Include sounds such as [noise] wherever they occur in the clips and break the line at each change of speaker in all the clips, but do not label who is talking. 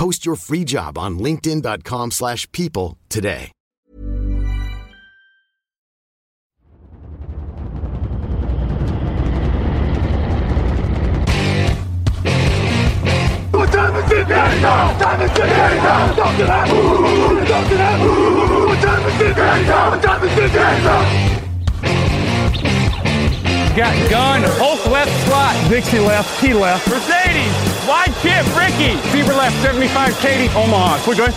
Post your free job on linkedin.com slash people today.
Got gun, Hulk left slot, Dixie left, He left, Mercedes wide chip, Ricky. Fever left, 75, Katie, Omaha. We're good.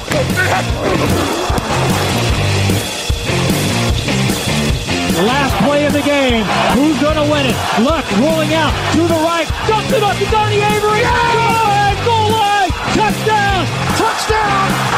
The last play of the game. Who's going to win it? Luck rolling out to the right. Dumps it up to Donnie Avery. Good! Goal line. Touchdown. Touchdown. Touchdown.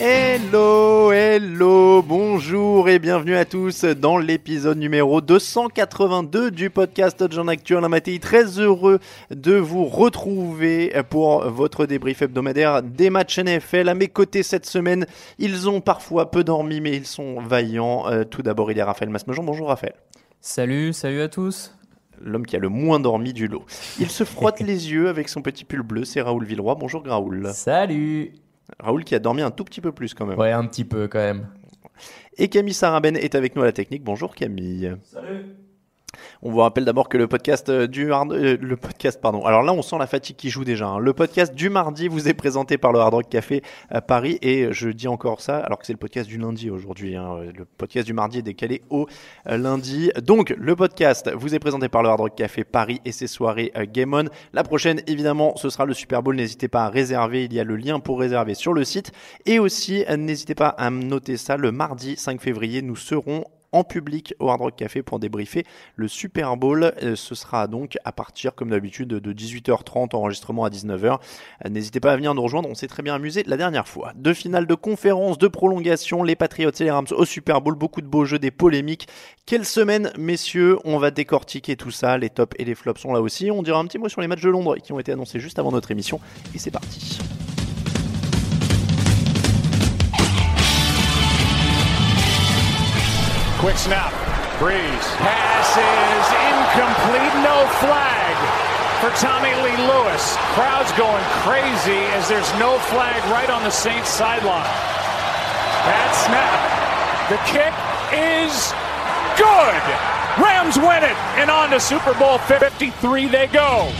Hello, hello, bonjour et bienvenue à tous dans l'épisode numéro 282 du podcast John Actuel Matéi. Très heureux de vous retrouver pour votre débrief hebdomadaire des matchs NFL. À mes côtés cette semaine, ils ont parfois peu dormi, mais ils sont vaillants. Euh, tout d'abord, il y a Raphaël Masmejean. Bonjour Raphaël.
Salut, salut à tous.
L'homme qui a le moins dormi du lot. Il se frotte [laughs] les yeux avec son petit pull bleu, c'est Raoul Villeroy. Bonjour Raoul.
Salut.
Raoul qui a dormi un tout petit peu plus quand même.
Ouais, un petit peu quand même.
Et Camille Saraben est avec nous à la technique. Bonjour Camille.
Salut.
On vous rappelle d'abord que le podcast euh, du hard- euh, le podcast pardon. Alors là, on sent la fatigue qui joue déjà. hein. Le podcast du mardi vous est présenté par le Hard Rock Café Paris et je dis encore ça alors que c'est le podcast du lundi aujourd'hui. hein. Le podcast du mardi est décalé au euh, lundi. Donc le podcast vous est présenté par le Hard Rock Café Paris et ses soirées euh, Game On. La prochaine, évidemment, ce sera le Super Bowl. N'hésitez pas à réserver. Il y a le lien pour réserver sur le site et aussi euh, n'hésitez pas à noter ça. Le mardi 5 février, nous serons en public au Hard Rock Café pour débriefer le Super Bowl. Euh, Ce sera donc à partir, comme d'habitude, de 18h30, enregistrement à 19h. Euh, N'hésitez pas à venir nous rejoindre, on s'est très bien amusé la dernière fois. Deux finales de conférence, de prolongation, les Patriots et les Rams au Super Bowl, beaucoup de beaux jeux, des polémiques. Quelle semaine, messieurs, on va décortiquer tout ça, les tops et les flops sont là aussi. On dira un petit mot sur les matchs de Londres qui ont été annoncés juste avant notre émission. Et c'est parti.
Quick snap. Breeze. Pass is incomplete. No flag for Tommy Lee Lewis. Crowd's going crazy as there's no flag right on the Saints sideline. Bad snap. The kick is good. Rams win it and on to Super Bowl 53 they go.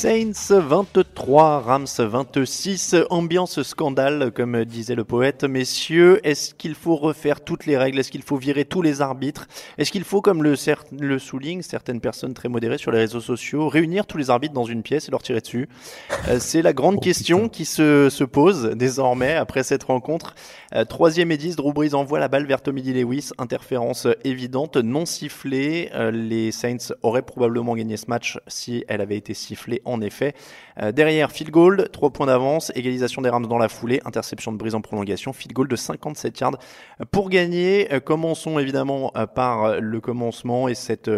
Saints 23, Rams 26, ambiance scandale, comme disait le poète. Messieurs, est-ce qu'il faut refaire toutes les règles? Est-ce qu'il faut virer tous les arbitres? Est-ce qu'il faut, comme le, le soulignent certaines personnes très modérées sur les réseaux sociaux, réunir tous les arbitres dans une pièce et leur tirer dessus? Euh, C'est la grande question qui se, se pose désormais après cette rencontre. Euh, troisième et 10, Drew Brees envoie la balle vers Tommy Lee Lewis. Interférence évidente, non sifflée. Euh, les Saints auraient probablement gagné ce match si elle avait été sifflée en effet. Euh, derrière, field goal, 3 points d'avance, égalisation des Rams dans la foulée, interception de brise en prolongation, field goal de 57 yards pour gagner. Euh, commençons évidemment euh, par le commencement et cette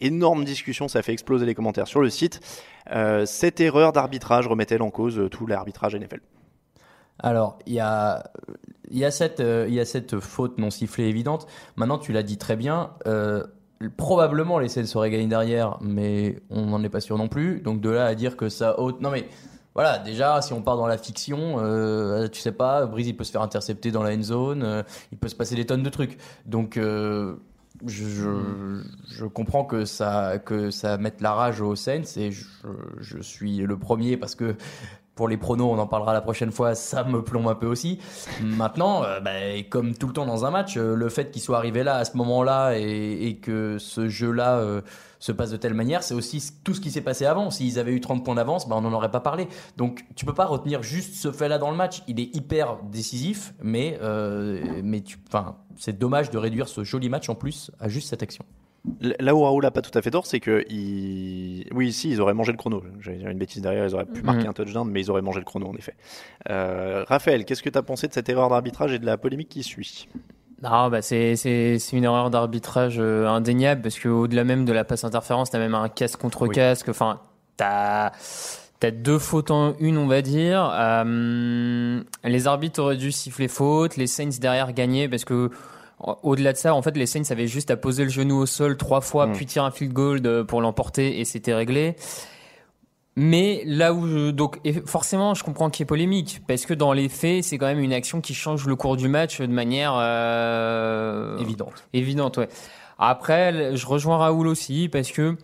énorme discussion, ça fait exploser les commentaires sur le site. cette erreur d'arbitrage remet-elle en cause tout l'arbitrage NFL
alors, il y a cette faute non sifflée évidente. Maintenant, tu l'as dit très bien. Probablement les Saints seraient gagnés derrière, mais on n'en est pas sûr non plus. Donc de là à dire que ça haute. Non mais voilà, déjà, si on part dans la fiction, euh, tu sais pas, Breeze, il peut se faire intercepter dans la end zone, euh, il peut se passer des tonnes de trucs. Donc, euh, je, je, comprends que ça, que ça mette la rage aux Saints et je, je suis le premier parce que pour les pronos, on en parlera la prochaine fois, ça me plombe un peu aussi. Maintenant, euh, bah, comme tout le temps dans un match, euh, le fait qu'il soit arrivé là à ce moment-là et, que ce jeu-là euh, se passe de telle manière, c'est aussi tout ce qui s'est passé avant. S'ils avaient eu 30 points d'avance, bah, on n'en aurait pas parlé. Donc tu peux pas retenir juste ce fait-là dans le match. Il est hyper décisif, mais, c'est dommage de réduire ce joli match en plus à juste cette action.
Là où Raoul a pas tout à fait tort, c'est que oui, si, ils auraient mangé le chrono. J'allais dire une bêtise derrière, ils auraient pu marquer mhm. un touchdown, mais ils auraient mangé le chrono en effet. Euh, Raphaël, qu'est-ce que tu as pensé de cette erreur d'arbitrage et de la polémique qui suit?
Non, bah c'est une erreur d'arbitrage euh, indéniable parce qu'au-delà même de la passe interférence, tu as même un casque contre casque. Enfin, tu as deux fautes en une, on va dire. Euh, les arbitres auraient dû siffler faute, les Saints derrière gagner parce que au-delà de ça, en fait, les Saints avaient juste à poser le genou au sol trois fois, mm. puis tirer un field goal pour l'emporter et c'était réglé. Mais là où donc forcément je comprends qu'il y ait polémique parce que dans les faits c'est quand même une action qui change le cours du match de manière euh,
évidente.
Évidente ouais. Après je rejoins Raoul aussi parce que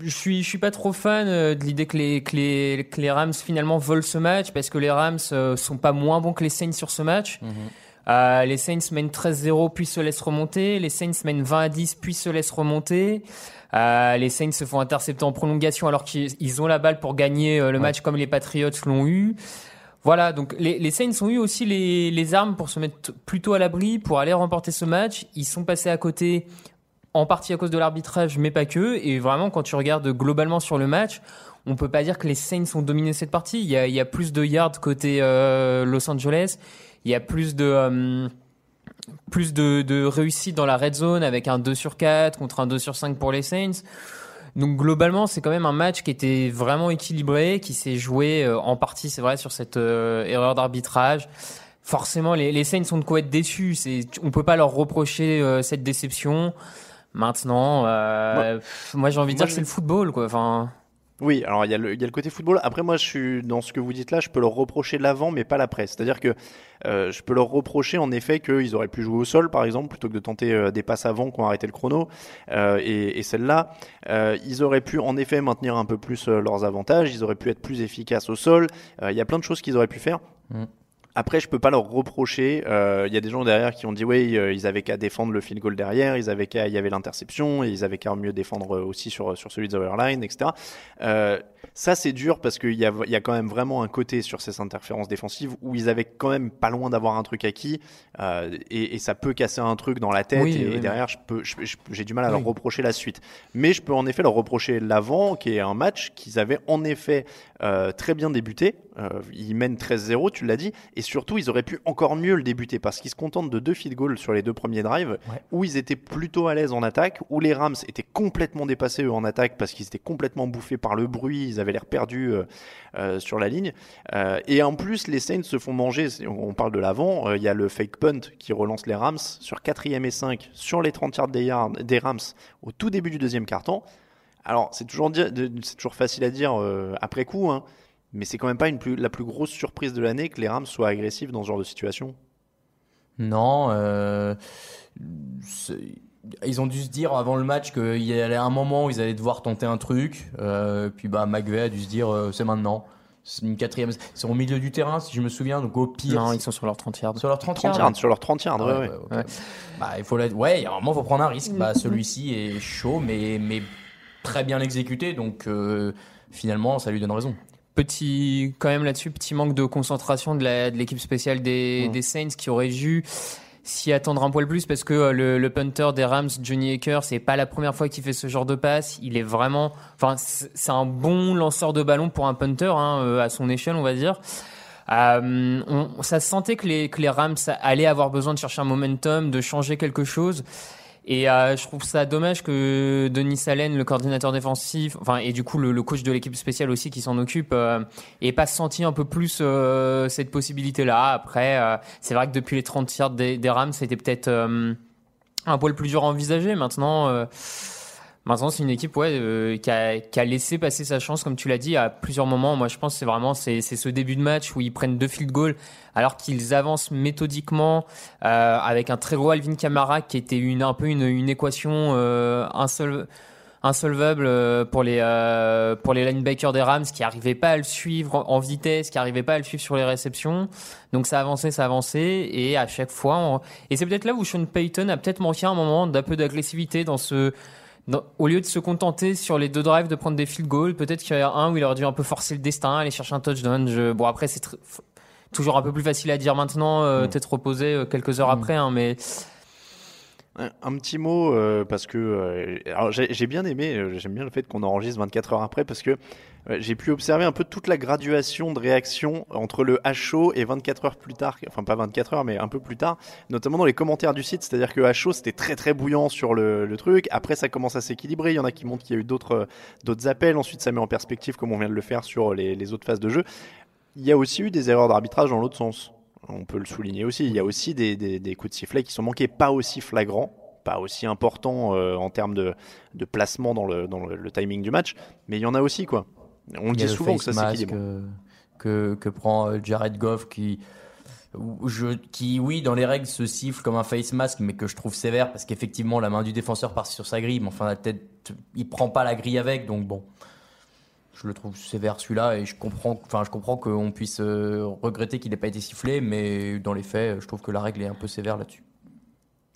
je suis je suis pas trop fan euh, de l'idée que les, que les, que les Rams finalement volent ce match parce que les Rams euh, sont pas moins bons que les Saints sur ce match. Mhm. Euh, les Saints mènent 13-0 puis se laissent remonter. Les Saints mènent 20 à 10 puis se laissent remonter. Euh, les Saints se font intercepter en prolongation alors qu'ils ont la balle pour gagner euh, le match comme les Patriots l'ont eu. Voilà, donc les, les, Saints ont eu aussi les, les armes pour se mettre plutôt à l'abri, pour aller remporter ce match. Ils sont passés à côté en partie à cause de l'arbitrage, mais pas que. Et vraiment, quand tu regardes globalement sur le match, on peut pas dire que les Saints ont dominé cette partie. Il y a, il y a plus de yards côté euh, Los Angeles il y a plus de euh, plus de, de, réussite dans la red zone avec un 2 sur 4 contre un 2 sur 5 pour les Saints. Donc globalement, c'est quand même un match qui était vraiment équilibré, qui s'est joué euh, en partie, c'est vrai, sur cette euh, erreur d'arbitrage. Forcément, les, les Saints sont de quoi être déçus. C'est, on peut pas leur reprocher cette déception. Maintenant, moi, j'ai envie de dire que c'est le football, quoi. Enfin.
Oui, alors il y, a le, côté football. Après, moi, je suis dans ce que vous dites là, je peux leur reprocher l'avant, mais pas la presse. C'est-à-dire que euh, je peux leur reprocher en effet qu'ils auraient pu jouer au sol, par exemple, plutôt que de tenter euh, des passes avant qui ont arrêté le chrono. Euh, et, celle-là, ils auraient pu en effet maintenir un peu plus leurs avantages. Ils auraient pu être plus efficaces au sol. Il y a plein de choses qu'ils auraient pu faire. Mm. Après, je peux pas leur reprocher. Euh, il y a des gens derrière qui ont dit oui, euh, ils avaient qu'à défendre le field goal derrière, ils avaient qu'à, il y avait l'interception, ils avaient qu'à mieux défendre aussi sur sur celui de the line, etc. ça, c'est dur parce qu'il y a, y a quand même vraiment un côté sur ces interférences défensives où ils avaient quand même pas loin d'avoir un truc acquis euh, et, et, ça peut casser un truc dans la tête et, derrière, j'ai du mal à leur reprocher la suite. Mais je peux en effet leur reprocher l'avant, qui est un match qu'ils avaient en effet euh, très bien débuté. Euh, ils mènent 13-0, tu l'as dit, et surtout ils auraient pu encore mieux le débuter parce qu'ils se contentent de deux field goals sur les deux premiers drives où ils étaient plutôt à l'aise en attaque, où les Rams étaient complètement dépassés eux en attaque parce qu'ils étaient complètement bouffés par le bruit, ils avaient l'air perdus euh, euh, sur la ligne. Euh, et en plus, les Saints se font manger. On parle de l'avant. Il y a le fake punt qui relance les Rams sur 4 et 5 sur les 30 yards des, des Rams au tout début du deuxième carton. Alors, c'est toujours, toujours facile à dire après coup, hein, mais c'est quand même pas la plus grosse surprise de l'année que les Rams soient agressifs dans ce genre de situation.
Non, ils ont dû se dire avant le match qu'il y allait un moment où ils allaient devoir tenter un truc. Euh, puis bah McVeigh a dû se dire euh, c'est maintenant. C'est une quatrième. Ils sont au milieu du terrain, si je me souviens. Donc au pire.
Non, ils sont sur leur 30 yards.
Sur leur 30, yards.
Sur leur 30 yards, ouais. ouais,
Bah, il faut la... ouais, à un moment, il faut prendre un risque. Bah, celui-ci est chaud, mais, mais très bien exécuté. Donc euh, finalement, ça lui donne raison.
Petit, quand même là-dessus, petit manque de concentration de l'équipe spéciale des, des Saints qui aurait dû s'y attendre un poil plus parce que euh, le, le punter des Rams, Johnny Aker, c'est pas la première fois qu'il fait ce genre de passe. Il est vraiment, enfin, c'est un bon lanceur de ballon pour un punter hein, euh, à son échelle, on va dire. Euh, on, ça se sentait que les, que les Rams allaient avoir besoin de chercher un momentum, de changer quelque chose. Et euh, je trouve ça dommage que Denis Allen, le coordinateur défensif, enfin et du coup le, le coach de l'équipe spéciale aussi qui s'en occupe, euh, ait pas senti un peu plus euh, cette possibilité-là. Après, euh, c'est vrai que depuis les 30 yards des, des Rams, c'était peut-être euh, un poil plus dur à envisager. Maintenant, euh, maintenant c'est une équipe ouais, euh, qui, a, qui a laissé passer sa chance, comme tu l'as dit, à plusieurs moments. Moi, je pense que c'est vraiment c'est, ce début de match où ils prennent deux field goals alors qu'ils avancent méthodiquement euh, avec un très gros Alvin Kamara qui était une, un peu une, une équation euh, insolv- insolvable euh, pour les euh, pour les linebackers des Rams qui arrivaient pas à le suivre en, vitesse, qui arrivaient pas à le suivre sur les réceptions. Donc ça avançait, ça avançait et à chaque fois on- et c'est peut-être là où Sean Payton a peut-être manqué un moment d'un peu d'agressivité dans ce au lieu de se contenter sur les deux drives de prendre des field goals, peut-être qu'il y a un où il aurait dû un peu forcer le destin, aller chercher un touchdown. Je... Bon après c'est toujours un peu plus facile à dire maintenant, euh,
Mm.
peut-être reposé euh, quelques heures après, hein, mais
Un, petit mot euh, parce que euh, j'ai bien aimé, euh, j'aime bien le fait qu'on enregistre 24 heures après parce que j'ai pu observer un peu toute la graduation de réaction entre le chaud et 24 heures plus tard, enfin pas 24 heures mais un peu plus tard, notamment dans les commentaires du site, c'est-à-dire que chaud c'était très très bouillant sur le, le truc, après ça commence à s'équilibrer, il y en a qui montrent qu'il y a eu d'autres d'autres appels, ensuite ça met en perspective comme on vient de le faire sur les autres phases de jeu. Il y a aussi eu des erreurs d'arbitrage dans l'autre sens. On peut le souligner aussi. Il y a aussi des, des- des coups de sifflet qui sont manqués, pas aussi flagrants, pas aussi importants euh, en termes de, de placement dans, le, dans le, le timing du match, mais il y en a aussi quoi. On dit souvent que ça s'équilibre.
euh, que, que prend euh, Jared Goff qui, je, qui, oui, dans les règles se siffle comme un face mask, mais que je trouve sévère parce qu'effectivement, la main du défenseur part sur sa grille, mais enfin, la tête, il prend pas la grille avec, donc bon. Je le trouve sévère celui-là et je comprends, qu'on puisse euh, regretter qu'il n'ait pas été sifflé, mais dans les faits, je trouve que la règle est un peu sévère là-dessus.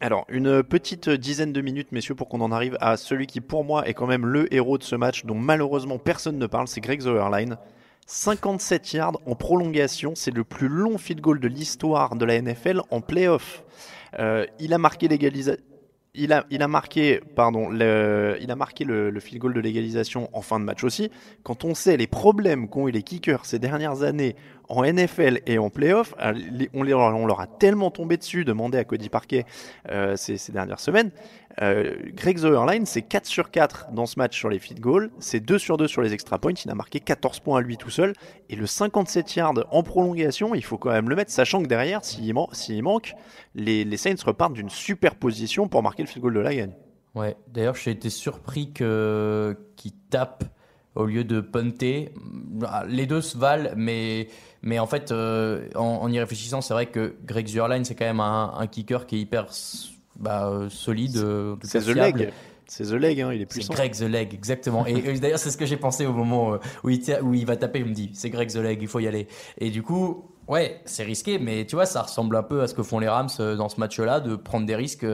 Alors, une petite dizaine de minutes, messieurs, pour qu'on en arrive à celui qui, pour moi, est quand même le héros de ce match, dont malheureusement personne ne parle, c'est Greg Zoerline. 57 yards en prolongation, c'est le plus long field goal de l'histoire de la NFL en playoff. Euh, il a marqué l'égalisation. Il a, il a marqué, pardon, le, il a marqué le, field goal de l'égalisation en fin de match aussi. Quand on sait les problèmes qu'ont eu les kickers ces dernières années en NFL et en playoff, euh, on, on leur a tellement tombé dessus, demandé à Cody Parquet euh, ces dernières semaines. Euh, Greg Zoerline, c'est 4 sur 4 dans ce match sur les field goals, c'est 2 sur 2 sur les extra points, il a marqué 14 points à lui tout seul, et le 57 yards en prolongation, il faut quand même le mettre, sachant que derrière, s'il man- s'il manque, les, Saints repartent d'une super position pour marquer le field goal de la gagne.
Ouais, d'ailleurs, j'ai été surpris qu'il tape au lieu de punter. Les deux se valent, mais, en fait, euh, en, y réfléchissant, c'est vrai que Greg Zuerlein, c'est quand même un kicker qui est hyper bah, euh, solide. euh, en tout
C'est
cas
The
fiable.
Leg, c'est The Leg, hein, il est
C'est
puissant.
Greg The Leg, exactement. Et d'ailleurs, c'est ce que j'ai pensé au moment euh, où il, tient- où il va taper. Il me dit, c'est Greg The Leg, il faut y aller. Et du coup, ouais, c'est risqué, mais tu vois, ça ressemble un peu à ce que font les Rams dans ce match-là, de prendre des risques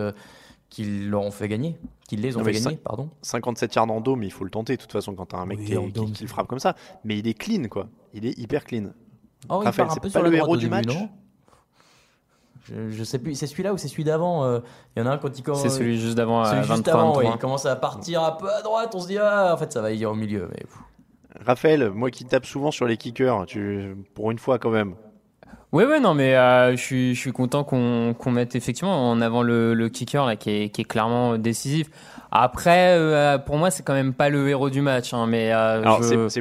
qu'ils leur ont fait gagner, qu'ils les ont
Non,
fait gagner, pardon.
57 yards en dôme, il faut le tenter de toute façon quand t'as un mec
Oui,
qui,
en
qui- qui le
c'est-
frappe comme ça. Mais il est clean quoi, il est hyper clean.
Oh, il
Raphaël, c'est
peu
pas le héros du match
je, je sais plus, c'est celui-là ou c'est celui d'avant euh, Il y en a un quand il commence.
c'est celui juste d'avant à
celui juste
23
avant, ouais,
23.
il commence à partir un peu à droite, on se dit ah, en fait ça va y aller au milieu. Mais.
Raphaël, moi qui tape souvent sur les kickers, tu, pour une fois quand même.
Ouais, ouais, non, mais euh, je suis, je suis content qu'on mette effectivement en avant le, le kicker là, qui est, qui est clairement décisif. Après, euh, pour moi, c'est quand même pas le héros du match, hein, mais euh, je-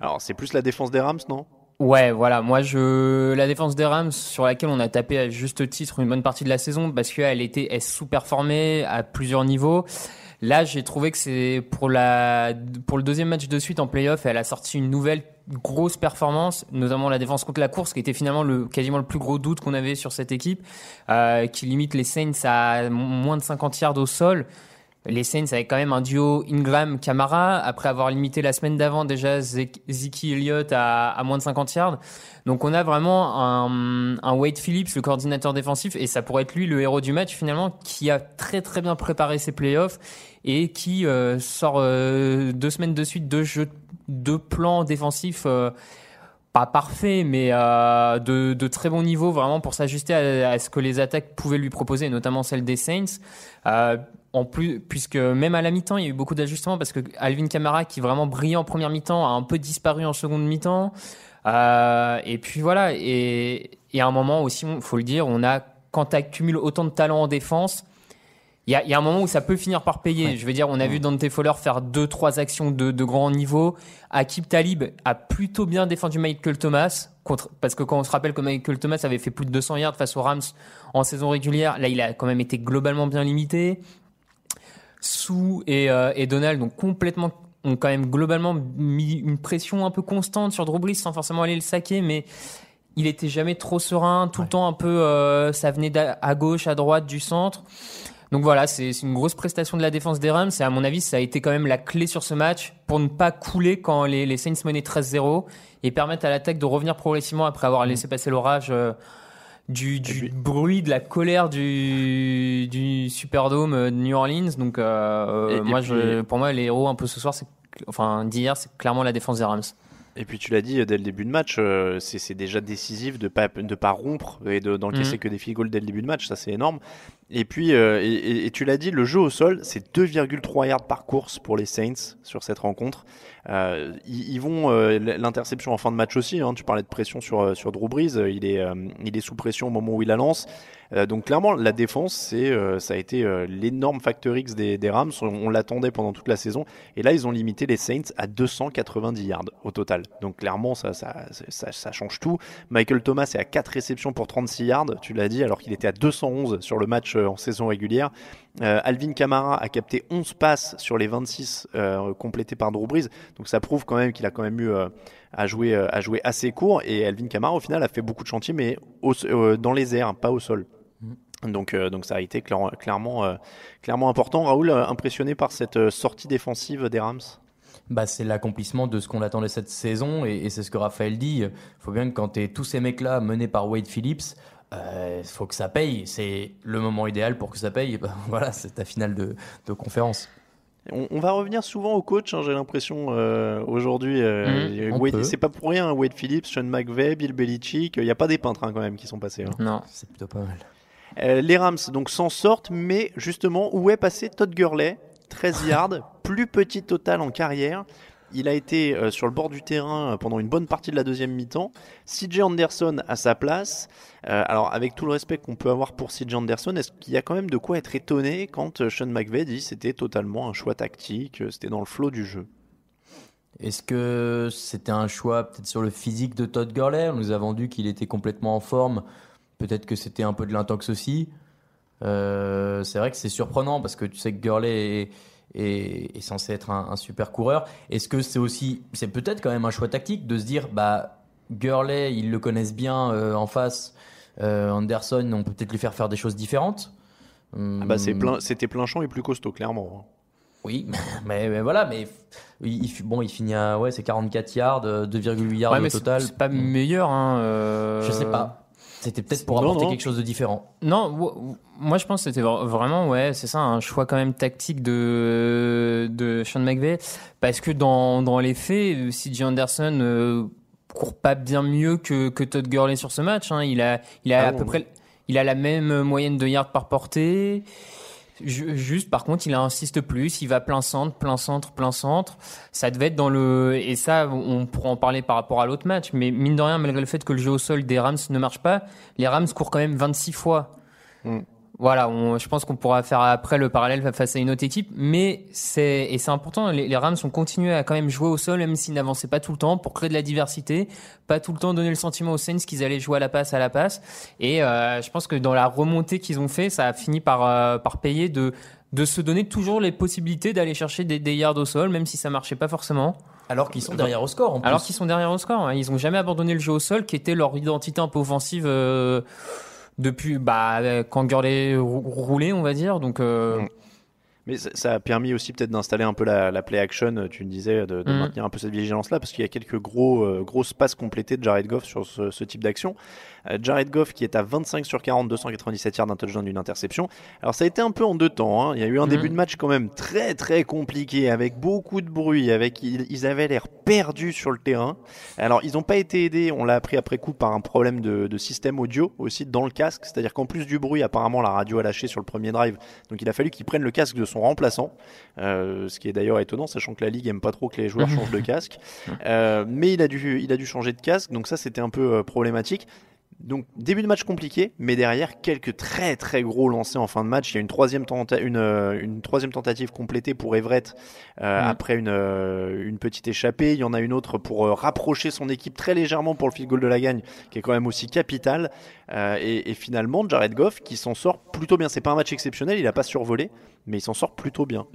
alors, c'est plus la défense des Rams, non?
Ouais, voilà. Moi, je la défense des Rams sur laquelle on a tapé à juste titre une bonne partie de la saison parce qu'elle était elle sous-performée à plusieurs niveaux. Là, j'ai trouvé que c'est pour la pour le deuxième match de suite en playoff, elle a sorti une nouvelle grosse performance, notamment la défense contre la course, qui était finalement le quasiment le plus gros doute qu'on avait sur cette équipe, euh, qui limite les Saints à moins de 50 yards au sol. Les Saints avaient quand même un duo Ingram-Camara, après avoir limité la semaine d'avant déjà Zeke Elliott à, moins de 50 yards. Donc on a vraiment un, Wade Phillips, le coordinateur défensif, et ça pourrait être lui le héros du match finalement, qui a très très bien préparé ses playoffs et qui euh, sort euh, deux semaines de suite deux jeux, plans défensifs euh, pas parfait, mais de, très bon niveau vraiment pour s'ajuster à, ce que les attaques pouvaient lui proposer, notamment celle des Saints. En plus, puisque même à la mi-temps, il y a eu beaucoup d'ajustements parce que Alvin Kamara, qui vraiment brillait en première mi-temps, a un peu disparu en seconde mi-temps. Euh, et puis voilà, et, et à un moment aussi, il faut le dire, on a quand tu accumules autant de talent en défense, il y a, y a, un moment où ça peut finir par payer. Ouais. Je veux dire, on a vu Dante Fowler faire deux, trois actions de, de grand niveau. Akib Talib a plutôt bien défendu Michael Thomas. Contre, parce que quand on se rappelle que Michael Thomas avait fait plus de 200 yards face aux Rams en saison régulière, là, il a quand même été globalement bien limité. Sou et, euh, et Donald ont complètement ont quand même globalement mis une pression un peu constante sur Drew Brees sans forcément aller le saquer, mais il était jamais trop serein, tout ouais. le temps un peu, euh, ça venait à gauche, à droite, du centre. Donc voilà, c'est une grosse prestation de la défense des Rams. Et à mon avis, ça a été quand même la clé sur ce match pour ne pas couler quand les, les Saints menaient 13-0 et permettre à l'attaque de revenir progressivement après avoir laissé passer l'orage euh, du, du puis... bruit, de la colère du, du Superdome de New Orleans. Donc euh, et, moi, puis... je, pour moi, les héros un peu ce soir, enfin d'hier, c'est clairement la défense des Rams.
Et puis tu l'as dit dès le début de match, euh, c'est déjà décisif de pas de pas rompre et d'encaisser mmh. que des field goals dès le début de match, ça c'est énorme. Et puis euh, et, et, tu l'as dit, le jeu au sol, c'est 2,3 yards par course pour les Saints sur cette rencontre. Euh, ils, ils, vont euh, l'interception en fin de match aussi. Hein, tu parlais de pression sur sur Drew Brees, il est il est sous pression au moment où il la lance. Donc clairement, la défense, c'est ça a été l'énorme facteur X des, Rams. On, l'attendait pendant toute la saison, et là ils ont limité les Saints à 290 yards au total. Donc clairement, ça, ça, ça, change tout. Michael Thomas est à 4 réceptions pour 36 yards, tu l'as dit, alors qu'il était à 211 sur le match en saison régulière. Euh, Alvin Kamara a capté 11 passes sur les 26 euh, complétées par Drew Brees. Donc ça prouve quand même qu'il a quand même eu euh, à, jouer, assez court. Et Alvin Kamara, au final, a fait beaucoup de chantiers, mais dans les airs, pas au sol. Donc, euh, donc ça a été clair, clairement, euh, clairement important. Raoul, impressionné par cette sortie défensive des Rams?
Bah, c'est l'accomplissement de ce qu'on attendait cette saison et, et c'est ce que Raphaël dit. Il faut bien que quand tu es tous ces mecs-là menés par Wade Phillips, il euh, faut que ça paye. C'est le moment idéal pour que ça paye. [laughs] Voilà, c'est ta finale de, de conférence.
On, on, va revenir souvent au coach, hein, j'ai l'impression, euh, aujourd'hui. Euh, mmh, c'est pas pour rien, Wade Phillips, Sean McVay, Bill Belichick. Il n'y a pas des peintres hein, quand même qui sont passés. Hein.
Non,
c'est plutôt pas mal.
Euh, les Rams donc s'en sortent, mais justement, où est passé Todd Gurley? 13 [laughs] yards, plus petit total en carrière. Il a été euh, sur le bord du terrain pendant une bonne partie de la deuxième mi-temps. CJ Anderson à sa place. Euh, alors, avec tout le respect qu'on peut avoir pour CJ Anderson, est-ce qu'il y a quand même de quoi être étonné quand euh, Sean McVay dit c'était totalement un choix tactique, euh, c'était dans le flot du jeu?
Est-ce que c'était un choix peut-être sur le physique de Todd Gurley? On nous a vendu qu'il était complètement en forme. Peut-être que c'était un peu de l'intox aussi. Euh, c'est vrai que c'est surprenant parce que tu sais que Gurley est est, est censé être un, un super coureur. Est-ce que c'est aussi, c'est peut-être quand même un choix tactique de se dire, bah, Gurley, ils le connaissent bien euh, en face. Euh, Anderson, on peut peut-être lui faire faire des choses différentes.
Ah bah c'est plein, c'était plein champ et plus costaud, clairement.
Oui, [laughs] mais, mais, voilà, mais il, bon, il finit à ouais, c'est 44 yards, 2,8 yards
ouais,
au total.
C'est pas meilleur, hein. Euh...
Je sais pas. C'était peut-être pour apporter non, non. quelque chose de différent.
Non, moi je pense que c'était vraiment, ouais, c'est ça, un choix quand même tactique de, de Sean McVay. Parce que dans, dans les faits, CJ Anderson euh, court pas bien mieux que, que Todd Gurley sur ce match. Hein. Il a, il a ah à bon, peu près, il a la même moyenne de yards par portée. Juste, par contre, il insiste plus. Il va plein centre, plein centre, plein centre. Ça devait être dans le. Et ça, on pourra en parler par rapport à l'autre match. Mais mine de rien, malgré le fait que le jeu au sol des Rams ne marche pas, les Rams courent quand même 26 fois. Mm. Voilà, on, je pense qu'on pourra faire après le parallèle face à une autre équipe, mais c'est et c'est important. Les, les, Rams ont continué à quand même jouer au sol, même s'ils n'avançaient pas tout le temps, pour créer de la diversité, pas tout le temps donner le sentiment aux Saints qu'ils allaient jouer à la passe à la passe. Et euh, je pense que dans la remontée qu'ils ont fait, ça a fini par euh, par payer de de se donner toujours les possibilités d'aller chercher des, des yards au sol, même si ça marchait pas forcément.
Alors qu'ils sont derrière au score. En plus.
Alors qu'ils sont derrière au score. Hein. Ils ont jamais abandonné le jeu au sol, qui était leur identité un peu offensive. Euh, depuis bah, quand Gurley roulait, on va dire. Donc, euh...
Mais ça, a permis aussi peut-être d'installer un peu la, la play action, euh, tu me disais, de, de
Mhm.
maintenir un peu cette vigilance-là, parce qu'il y a quelques gros, euh, grosses passes complétées de Jared Goff sur ce, ce type d'action. Euh, Jared Goff qui est à 25 sur 40, 297 yards d'un touchdown d'une interception. Alors ça a été un peu en deux temps. hein. Il y a eu un
Mhm.
début de match quand même très très compliqué, avec beaucoup de bruit, avec ils, ils avaient l'air perdus sur le terrain. Alors ils n'ont pas été aidés, on l'a appris après coup par un problème de, de système audio aussi dans le casque, c'est-à-dire qu'en plus du bruit, apparemment la radio a lâché sur le premier drive, donc il a fallu qu'ils prennent le casque de son remplaçant, euh, ce qui est d'ailleurs étonnant, sachant que la ligue aime pas trop que les joueurs [laughs] changent de casque. Euh, mais il a dû, il a dû changer de casque, donc ça c'était un peu euh, problématique. Donc début de match compliqué, mais derrière quelques très très gros lancers en fin de match. Il y a une troisième, tenta- une, euh, une troisième tentative complétée pour Everett euh,
Mm.
après une, euh, une petite échappée. Il y en a une autre pour euh, rapprocher son équipe très légèrement pour le field goal de la gagne, qui est quand même aussi capital. Euh, et, et finalement, Jared Goff qui s'en sort plutôt bien. C'est pas un match exceptionnel, il a pas survolé, mais il s'en sort plutôt bien.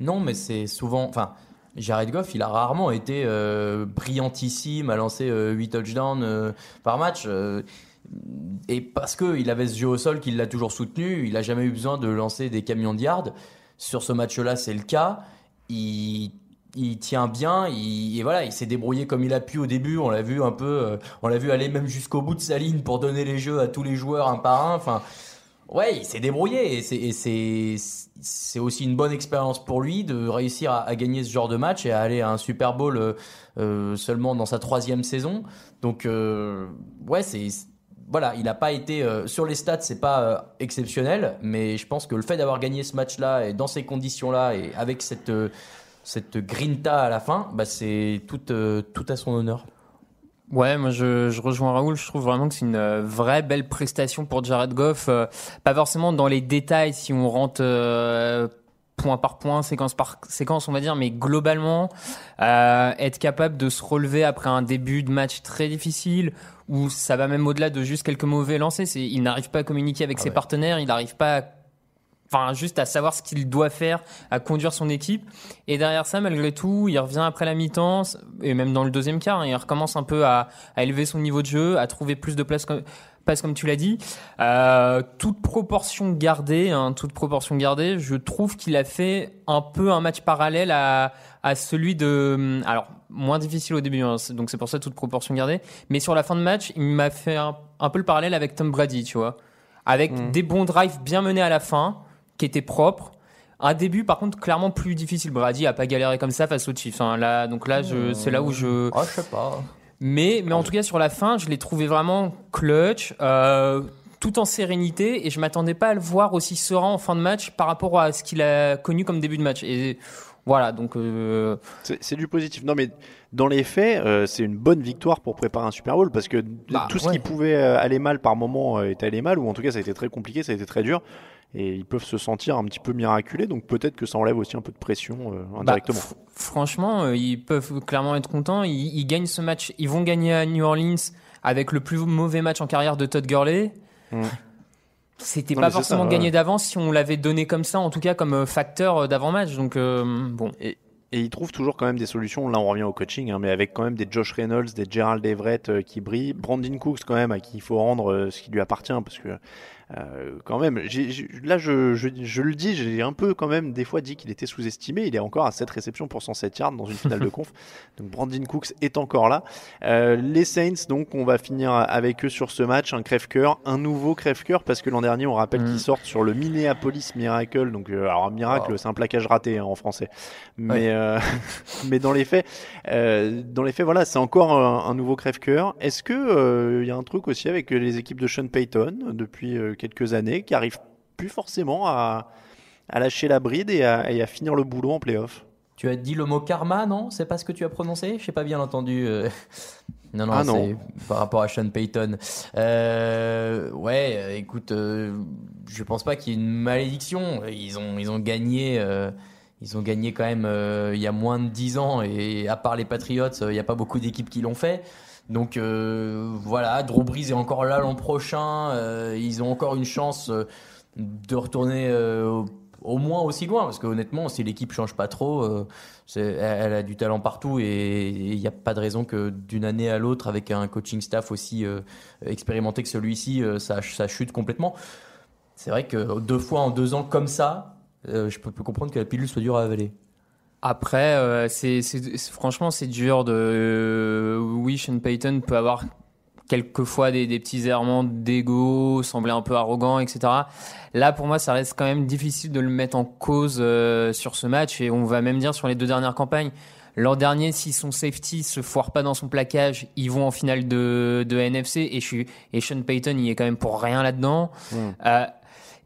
Non, mais c'est souvent. Enfin, Jared Goff, il a rarement été euh, brillantissime à lancer euh, 8 touchdowns euh, par match. euh, et parce qu'il avait ce jeu au sol qui l'a toujours soutenu, il n'a jamais eu besoin de lancer des camions de yards. Sur ce match-là, c'est le cas. Il, tient bien, et voilà, il s'est débrouillé comme il a pu au début. On l'a vu un peu, on l'a vu aller même jusqu'au bout de sa ligne pour donner les jeux à tous les joueurs un par un. Enfin, Ouais, il s'est débrouillé et c'est- aussi une bonne expérience pour lui de réussir à, à gagner ce genre de match et à aller à un Super Bowl euh, euh, seulement dans sa troisième saison. Donc euh, ouais, c'est voilà, il n'a pas été euh, sur les stats, c'est pas euh, exceptionnel, mais je pense que le fait d'avoir gagné ce match-là et dans ces conditions-là et avec cette euh, cette grinta à la fin, bah c'est tout euh, tout à son honneur.
Ouais, moi je, je rejoins Raoul. Je trouve vraiment que c'est une euh, vraie belle prestation pour Jared Goff. euh, pas forcément dans les détails si on rentre euh, point par point, séquence par séquence, on va dire, mais globalement, euh, être capable de se relever après un début de match très difficile, où ça va même au-delà de juste quelques mauvais lancers. Il n'arrive pas à communiquer avec
Ah
ses
ouais.
partenaires, il n'arrive pas à Enfin, juste à savoir ce qu'il doit faire, à conduire son équipe. Et derrière ça, malgré tout, il revient après la mi-temps, et même dans le deuxième quart, hein, il recommence un peu à, à élever son niveau de jeu, à trouver plus de place comme, passe comme tu l'as dit. Euh, toute proportion gardée, hein, toute proportion gardée, je trouve qu'il a fait un peu un match parallèle à, à celui de, alors moins difficile au début, hein, donc c'est pour ça toute proportion gardée. Mais sur la fin de match, il m'a fait un, un peu le parallèle avec Tom Brady, tu vois, avec
Mm.
des bons drives bien menés à la fin, qui étaient propres. Un début, par contre, clairement plus difficile. Brady a pas galéré comme ça face aux Chiefs. hein. Là, donc là, je, c'est là où je.
Ah, je sais pas.
Mais, mais en tout cas, sur la fin, je l'ai trouvé vraiment clutch, euh, tout en sérénité, et je m'attendais pas à le voir aussi serein en fin de match par rapport à ce qu'il a connu comme début de match. Et voilà, donc euh,
C'est c'est du positif. Non, mais dans les faits, euh, c'est une bonne victoire pour préparer un Super Bowl parce que
Bah,
tout ce
ouais.
qui pouvait aller mal par moment est allé mal, ou en tout cas ça a été très compliqué, ça a été très dur. Et ils peuvent se sentir un petit peu miraculés, donc peut-être que ça enlève aussi un peu de pression euh,
bah,
indirectement.
fr- franchement, euh, ils peuvent clairement être contents. Ils, ils gagnent ce match, ils vont gagner à New Orleans avec le plus mauvais match en carrière de Todd Gurley.
Mm.
C'était pas forcément
ça,
gagné
ouais.
d'avance si on l'avait donné comme ça, en tout cas comme euh, facteur d'avant-match. Donc euh, bon.
Et, et ils trouvent toujours quand même des solutions. Là, on revient au coaching, hein, mais avec quand même des Josh Reynolds, des Gerald Everett euh, qui brillent. Brandon Cooks, quand même, à qui il faut rendre euh, ce qui lui appartient, parce que euh, quand même, j'ai- j'ai- là, je, je, je le dis, j'ai un peu quand même des fois dit qu'il était sous-estimé. Il est encore à 7 réceptions pour 107 yards dans une finale de conf. [laughs] Donc Brandon Cooks est encore là. Euh, les Saints, donc, on va finir avec eux sur ce match, un crève-cœur, un nouveau crève-cœur, parce que l'an dernier, on rappelle
Mm.
qu'ils sortent sur le Minneapolis Miracle. Donc, euh, alors, miracle,
Wow.
c'est un plaquage raté hein, en français. Mais, euh, [laughs] mais dans les faits, euh, dans les faits, voilà, c'est encore un, un nouveau crève-cœur. Est-ce que euh, il y a un truc aussi avec les équipes de Sean Payton depuis euh, quelques années qui arrivent plus forcément à, à lâcher la bride et à, et à finir le boulot en playoff
Tu as dit le mot karma, non? C'est pas ce que tu as prononcé? Je n'ai pas bien entendu. euh. [laughs] Non, non,
Ah
c'est par rapport à Sean Payton. Euh, ouais, écoute, euh, je pense pas qu'il y ait une malédiction. Ils ont, ils ont gagné. euh, ils ont gagné quand même il y a moins de 10 ans et à part les Patriots, il n'y a pas beaucoup d'équipes qui l'ont fait. Donc euh, voilà, Drew Brees est encore là l'an prochain. euh, ils ont encore une chance euh, de retourner au, moins aussi loin parce que honnêtement, si l'équipe change pas trop, elle, a du talent partout et il n'y a pas de raison que d'une année à l'autre, avec un coaching staff aussi expérimenté que celui-ci, ça, chute complètement. C'est vrai que deux fois en deux ans comme ça, je peux, peux comprendre que la pilule soit dure à avaler.
Après, euh, c'est, franchement, c'est dur de. euh, oui, Sean Payton peut avoir quelquefois des, des petits errements d'ego, sembler un peu arrogant, etc. Là, pour moi, ça reste quand même difficile de le mettre en cause euh, sur ce match et on va même dire sur les deux dernières campagnes. L'an dernier, si son safety se foire pas dans son plaquage, ils vont en finale de, de NFC et, je suis, et Sean Payton, il est quand même pour rien là-dedans. Euh,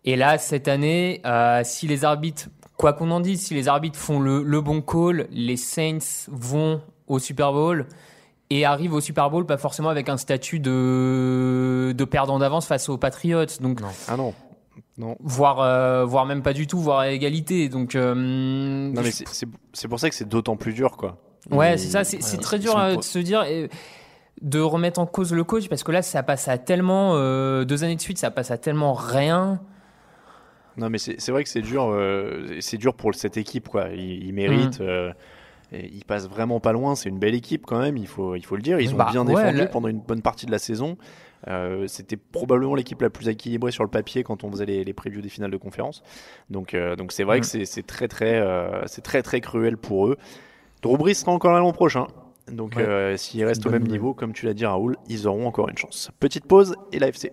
et là, cette année, euh, si les arbitres, quoi qu'on en dise, si les arbitres font le, le bon call, les Saints vont au Super Bowl et arrivent au Super Bowl pas forcément avec un statut de, de perdant d'avance face aux Patriots. Donc,
Ah non. Non.
voire, euh, voire même pas du tout, voire à égalité. Donc, euh,
Non, mais c'est- pour ça que c'est d'autant plus dur, quoi.
Ouais, c'est ça, c'est très dur euh, de se dire de remettre en cause le coach parce que là ça passe à tellement deux années de suite, ça passe à tellement rien.
Non, mais c'est vrai que c'est dur, euh, c'est dur pour cette équipe, quoi. Ils, ils méritent.
Mm.
euh, ils passent vraiment pas loin. C'est une belle équipe quand même. Il faut, il faut le dire. Ils ont
Bah,
bien défendu pendant une bonne partie de la saison. Euh, C'était probablement l'équipe la plus équilibrée sur le papier quand on faisait les, les previews des finales de conférence. Donc, donc c'est vrai
Mm.
que c'est- très, très, c'est très, très cruel pour eux. Drew Brees sera encore là l'an prochain. Donc,
Ouais.
s'ils restent au même niveau, comme tu l'as dit, Raoul, ils auront encore une chance. Petite pause et l'AFC.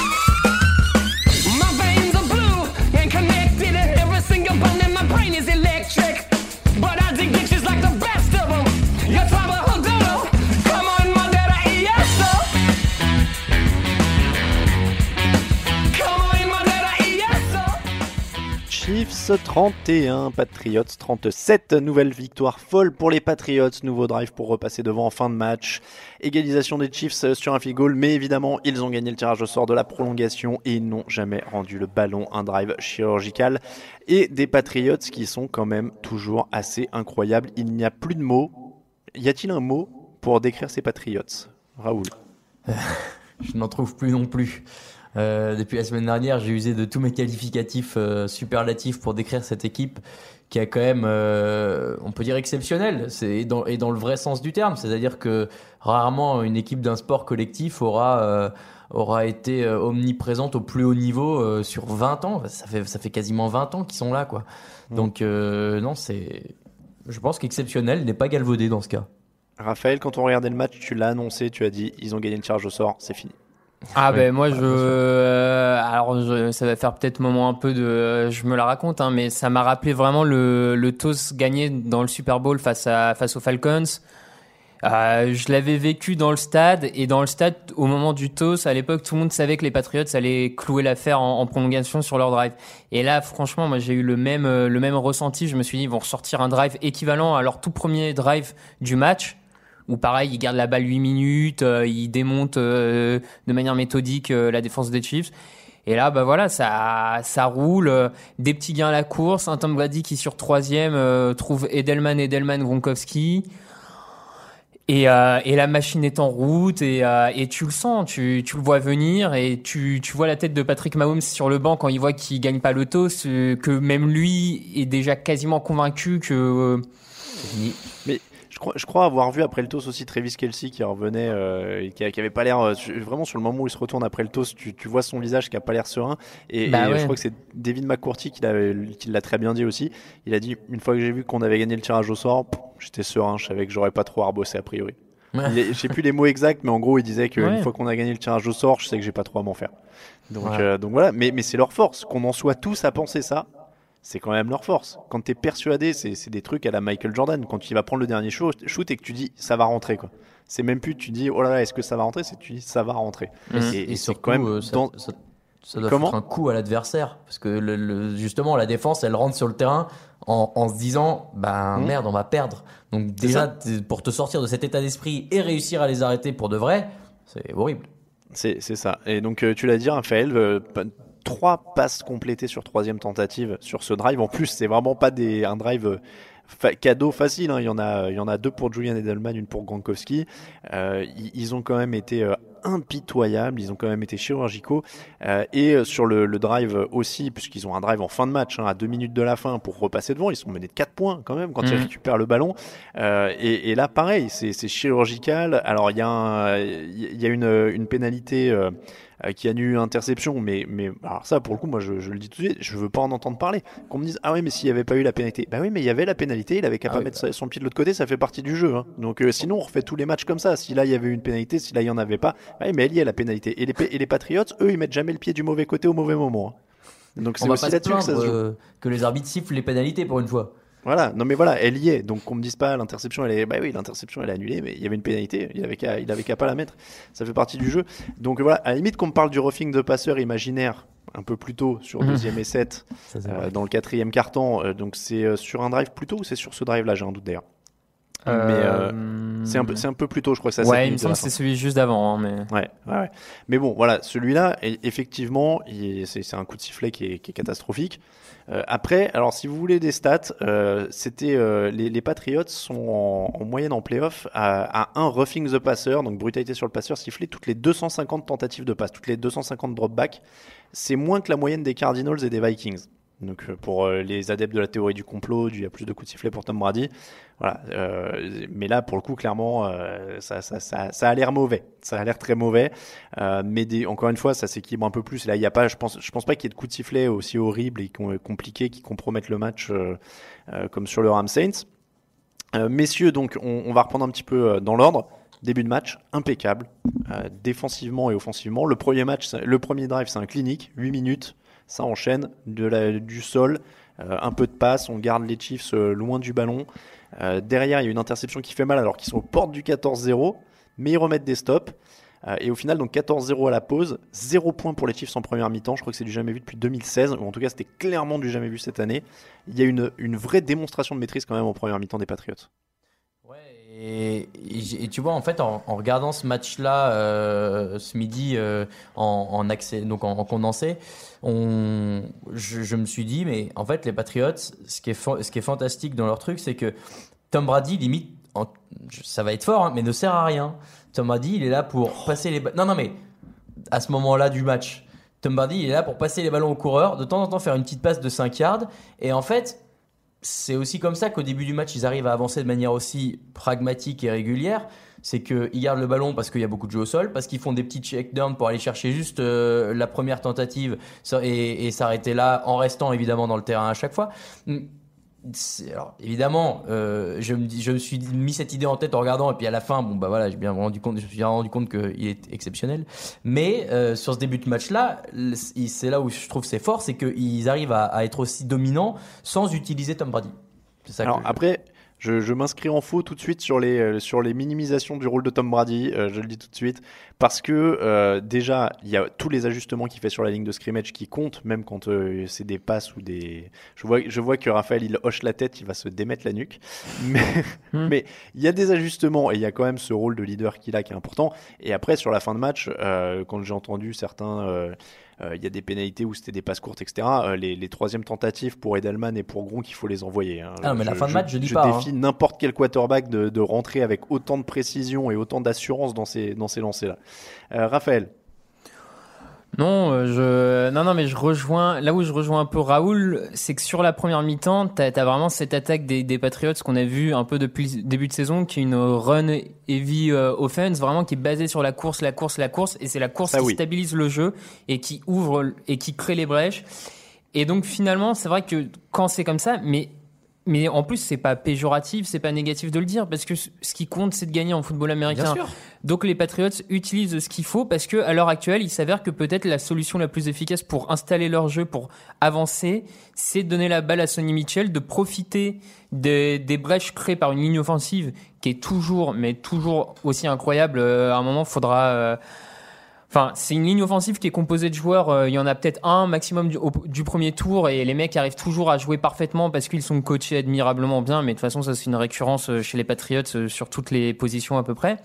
31, Patriots 37. Nouvelle victoire folle pour les Patriots. Nouveau drive pour repasser devant en fin de match. Égalisation des Chiefs sur un field goal, mais évidemment, ils ont gagné le tirage au sort de la prolongation et n'ont jamais rendu le ballon. Un drive chirurgical. Et des Patriots qui sont quand même toujours assez incroyables. Il n'y a plus de mots. Y a-t-il un mot pour décrire ces Patriots Raoul? [laughs]
Je n'en trouve plus non plus. Euh, depuis la semaine dernière, j'ai usé de tous mes qualificatifs euh, superlatifs pour décrire cette équipe qui est quand même, euh, on peut dire exceptionnelle, c'est et dans, et dans le vrai sens du terme. C'est-à-dire que rarement une équipe d'un sport collectif aura euh, aura été euh, omniprésente au plus haut niveau euh, sur 20 ans. Ça fait ça fait quasiment 20 ans qu'ils sont là, quoi. Donc euh, non, c'est, je pense qu'exceptionnel n'est pas galvaudé dans ce cas.
Raphaël, quand on regardait le match, tu l'as annoncé, tu as dit ils ont gagné le tirage au sort, c'est fini.
Ah
Ouais.
ben moi je euh, alors je, ça va faire peut-être moment un peu de je me la raconte hein, mais ça m'a rappelé vraiment le le toss gagné dans le Super Bowl face à face aux Falcons. Euh, je l'avais vécu dans le stade et dans le stade au moment du toss à l'époque tout le monde savait que les Patriots allaient clouer l'affaire en, en prolongation sur leur drive et là franchement moi j'ai eu le même euh, le même ressenti je me suis dit ils vont ressortir un drive équivalent à leur tout premier drive du match où pareil, ils gardent la balle 8 minutes, euh, ils démontent euh, de manière méthodique euh, la défense des Chiefs. Et là, bah voilà, ça, ça roule. des petits gains à la course. Un Tom Brady qui sur troisième trouve Edelman, Edelman, Gronkowski. Et, et la machine est en route et, et tu le sens, tu, tu le vois venir et tu, tu vois la tête de Patrick Mahomes sur le banc quand il voit qu'il gagne pas euh, que même lui est déjà quasiment convaincu que
Je crois, je crois avoir vu après le toss aussi Travis Kelsey qui revenait, euh, qui, qui avait pas l'air euh, vraiment sur le moment où il se retourne après le toss, tu, tu vois son visage qui a pas l'air serein. Et,
Bah
et
ouais.
je crois que c'est David McCourty qui l'a très bien dit aussi. Il a dit une fois que j'ai vu qu'on avait gagné le tirage au sort, j'étais serein, je savais que j'aurais pas trop à rebosser a priori. [laughs] Est- Je sais plus les mots exacts, mais en gros il disait qu'une
Ouais.
fois qu'on a gagné le tirage au sort, je sais que j'ai pas trop à m'en faire. Donc,
Ouais.
euh, donc voilà, mais, mais c'est leur force. Qu'on en soit tous à penser ça, c'est quand même leur force. Quand tu es persuadé, c'est c'est des trucs à la Michael Jordan. Quand il va prendre le dernier shoot, shoot et que tu dis ça va rentrer, quoi. C'est même plus tu dis oh là là, est-ce que ça va rentrer? C'est tu dis ça va rentrer. Et,
Et,
et c'est
surtout,
quand même
euh, ça,
dans-
ça- ça doit
Comment?
faire un coup à l'adversaire. Parce que le- le- justement, la défense, elle rentre sur le terrain en, en se disant ben merde, on va perdre. Donc, déjà, pour te sortir de cet état d'esprit et réussir à les arrêter pour de vrai, c'est horrible.
C'est c'est ça. Et donc, euh, tu l'as dit, Raphaël, euh, trois passes complétées sur troisième tentative sur ce drive. En plus, c'est vraiment pas des, un drive fa- cadeau facile. hein. Il, y en a, il y en a deux pour Julian Edelman, une pour Gronkowski. Euh, ils, ils ont quand même été euh, impitoyables. Ils ont quand même été chirurgicaux. Euh, et sur le, le drive aussi, puisqu'ils ont un drive en fin de match, hein, à deux minutes de la fin, pour repasser devant. Ils sont menés de 4 points quand même quand ils
Mhm.
récupèrent le ballon. Euh, et, et là, pareil, c'est chirurgical. Alors, il y a, un- il y a une, une pénalité qui annule interception, mais, mais alors ça, pour le coup, moi, je, je le dis tout de suite, je veux pas en entendre parler. Qu'on me dise, ah oui, mais s'il y avait pas eu la pénalité, bah oui, mais il y avait la pénalité, il avait qu'à
Ah
pas
oui,
mettre son pied de l'autre côté, ça fait partie du jeu. hein. Donc, euh, sinon, on refait tous les matchs comme ça. Si là, il y avait eu une pénalité, si là, il y en avait pas, bah oui, mais elle y est la pénalité. Et les, et les Patriots, eux, ils mettent jamais le pied du mauvais côté au mauvais moment. hein. Donc,
On
c'est aussi là-dessus que ça se joue.
euh, que les arbitres sifflent les pénalités pour une fois.
Voilà, non mais voilà, elle y est. Donc qu'on me dise pas l'interception, elle est, bah oui, l'interception elle est annulée, mais il y avait une pénalité, il avait qu'à, il avait qu'à pas la mettre. Ça fait partie du jeu. Donc voilà, à la limite qu'on me parle du roughing de passeur imaginaire un peu plus tôt sur
Mhm.
deuxième et 7
Ça, c'est
euh, dans le quatrième carton. euh, donc c'est euh, sur un drive plus tôt ou c'est sur ce drive là, j'ai un doute d'ailleurs. Mais euh, c'est un peu, un peu plus tôt, je crois sept
Ouais, il me semble que c'est celui juste d'avant, hein, mais.
Ouais, ouais, ouais. Mais bon, voilà, celui-là, e- effectivement, c'est un coup de sifflet qui est, qui est catastrophique. Euh, après, alors si vous voulez des stats, euh, c'était euh, les, les Patriots sont en, en moyenne en playoff à, à un roughing the passer, donc brutalité sur le passeur, sifflé toutes les 250 tentatives de passe, toutes les 250 dropbacks. C'est moins que la moyenne des Cardinals et des Vikings. Donc euh, pour euh, les adeptes de la théorie du complot, il y a plus de coups de sifflet pour Tom Brady. Voilà. euh, mais là, pour le coup, clairement, ça, a l'air mauvais. Ça a l'air très mauvais. Mais encore une fois, ça s'équilibre un peu plus. Là, il y a pas, je pense, je pense pas qu'il y ait de coups de sifflet aussi horribles et com- compliqués qui compromettent le match comme sur le Ram messieurs, donc, on, on va reprendre un petit peu dans l'ordre. Début de match, impeccable, défensivement et offensivement. Le premier match, le premier drive, c'est un clinique, 8 minutes, ça enchaîne du sol, euh, un peu de passe, on garde les Chiefs euh, loin du ballon. Euh, derrière, il y a une interception qui fait mal alors qu'ils sont aux portes du 14-0, mais ils remettent des stops. Et au final, donc 14-0 à la pause, 0 points pour les Chiefs en première mi-temps. Je crois que c'est du jamais vu depuis 2016, ou en tout cas, c'était clairement du jamais vu cette année. Il y a une, une vraie démonstration de maîtrise quand même en première mi-temps des Patriots.
Et, tu vois, en fait, en, regardant ce match-là euh, ce midi euh, en, accès, donc en, en condensé, on, je, me suis dit, mais en fait, les Patriots, ce qui est, ce qui est fantastique dans leur truc, c'est que Tom Brady, limite, ça va être fort, hein, mais ne sert à rien. Tom Brady, il est là pour passer les. Non, non, mais à ce moment-là du match, Tom Brady, il est là pour passer les ballons aux coureurs, de temps en temps faire une petite passe de 5 yards, et en fait, c'est aussi comme ça qu'au début du match, ils arrivent à avancer de manière aussi pragmatique et régulière. C'est qu'ils gardent le ballon parce qu'il y a beaucoup de jeux au sol, parce qu'ils font des petits check-downs pour aller chercher juste euh, la première tentative et s'arrêter là en restant évidemment dans le terrain à chaque fois. Alors évidemment, euh, je, me dis, je me suis mis cette idée en tête en regardant et puis à la fin, bon bah voilà, j'ai bien rendu compte, je me suis bien rendu compte qu'il est exceptionnel. Mais euh, sur ce début de match-là, c'est là où je trouve c'est fort, c'est qu'ils arrivent à, à être aussi dominants sans utiliser Tom Brady. Ça
Alors
que je-
après, je, je m'inscris en faux tout de suite sur les, euh, sur les minimisations du rôle de Tom Brady, euh, je le dis tout de suite, parce que euh, déjà, il y a tous les ajustements qu'il fait sur la ligne de scrimmage qui comptent, même quand euh, c'est des passes ou des... Je vois, je vois que Raphaël, il hoche la tête, il va se démettre la nuque, [laughs] mais
Hmm.
mais il y a des ajustements et il y a quand même ce rôle de leader qu'il a qui est important. Et après, sur la fin de match, euh, quand j'ai entendu certains... euh, il y a des pénalités où c'était des passes courtes, etc. Euh, les, les troisièmes tentatives pour Edelman et pour Gronk, il faut les envoyer. hein.
Ah, mais la fin de match, je dis
je
pas, hein.
défie n'importe quel quarterback de, de rentrer avec autant de précision et autant d'assurance dans ces, dans ces lancers-là. Euh, Raphaël,
Non, euh, je non non mais je rejoins là où je rejoins un peu Raoul, c'est que sur la première mi-temps, t'as as vraiment cette attaque des, des Patriots qu'on a vu un peu depuis le début de saison, qui est une run heavy euh, offense, vraiment qui est basée sur la course, la course, la course, et c'est la course qui
oui.
stabilise le jeu et qui ouvre et qui crée les brèches. Et donc finalement, c'est vrai que quand c'est comme ça, mais mais en plus c'est pas péjoratif, c'est pas négatif de le dire parce que ce qui compte c'est de gagner en football américain.
Bien sûr.
Donc les Patriots utilisent ce qu'il faut parce que à l'heure actuelle, il s'avère que peut-être la solution la plus efficace pour installer leur jeu, pour avancer, c'est de donner la balle à Sonny Mitchell, de profiter des, des brèches créées par une ligne offensive qui est toujours, mais toujours aussi incroyable. Euh, à un moment, faudra euh, Enfin, c'est une ligne offensive qui est composée de joueurs. euh, il y en a peut-être un maximum du, premier tour et les mecs arrivent toujours à jouer parfaitement parce qu'ils sont coachés admirablement bien. Mais de toute façon, ça c'est une récurrence euh, chez les Patriots euh, sur toutes les positions à peu près.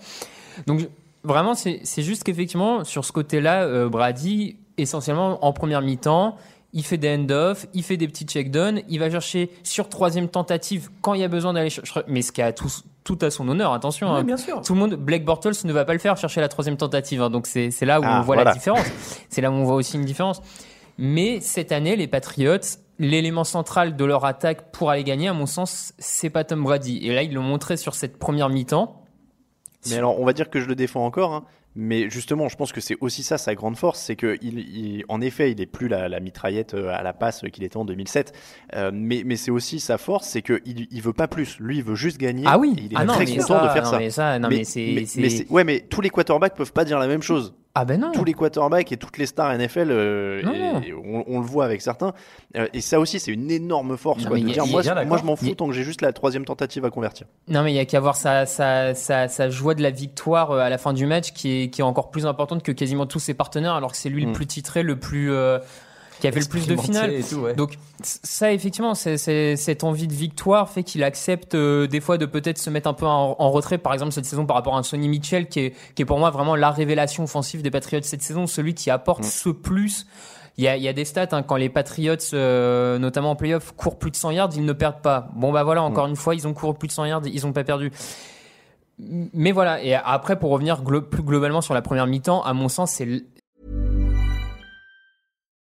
Donc vraiment, c'est juste qu'effectivement sur ce côté-là, Brady essentiellement en première mi-temps, il fait des end-off, il fait des petits check-down, il va chercher sur troisième tentative quand il y a besoin d'aller chercher. Mais ce qui a tout, tout à son honneur, attention.
Oui,
hein.
bien sûr.
Tout le monde, Blake Bortles ne va pas le faire chercher la troisième tentative. hein. donc c'est c'est là où
Ah,
on voit
voilà.
la différence. C'est là où on voit aussi une différence. Mais cette année, les Patriots, l'élément central de leur attaque pour aller gagner, à mon sens, c'est pas Tom Brady. Et là, ils l'ont montré sur cette première mi-temps.
Mais alors, on va dire que je le défends encore. hein. Mais justement, je pense que c'est aussi ça sa grande force, c'est que il, il- en effet, il est plus la, la mitraillette euh, à la passe qu'il était en 2007. Euh, mais mais c'est aussi sa force, c'est que il, veut pas plus. Lui, il veut juste gagner.
Ah oui.
Et il est
Ah non,
très content
ça,
de faire
non,
ça.
mais ça, non, mais c'est-
mais-
c'est-
mais c'est- ouais, mais tous les quarterbacks peuvent pas dire la même chose.
Ah ben non.
Tous les quarterbacks et toutes les stars NFL, euh,
Non,
et-
non.
et on, on le voit avec certains. Euh, et ça aussi, c'est une énorme force.
Non,
quoi,
mais
de
y a-
dire,
y a-
moi, je m'en fous
a-
tant que j'ai juste la troisième tentative à convertir.
Non, mais il y a qu'à voir sa, sa, sa, sa joie de la victoire euh, à la fin du match qui est, qui est encore plus importante que quasiment tous ses partenaires, alors que c'est lui le
Mm.
plus titré, le plus. euh, qui a fait le plus de finales.
Et tout, ouais.
Donc ça effectivement, c'est, cette envie de victoire fait qu'il accepte euh, des fois de peut-être se mettre un peu en, en retrait. Par exemple cette saison par rapport à un Sonny Mitchell qui est, qui est pour moi vraiment la révélation offensive des Patriots cette saison, celui qui apporte ce plus. Il y a, il y a des stats hein, quand les Patriots, euh, notamment en playoff, courent plus de 100 yards, ils ne perdent pas. Bon bah voilà, encore une fois, ils ont couru plus de 100 yards, ils n'ont pas perdu. Mais voilà, et après pour revenir glo- plus globalement sur la première mi-temps, à mon sens, c'est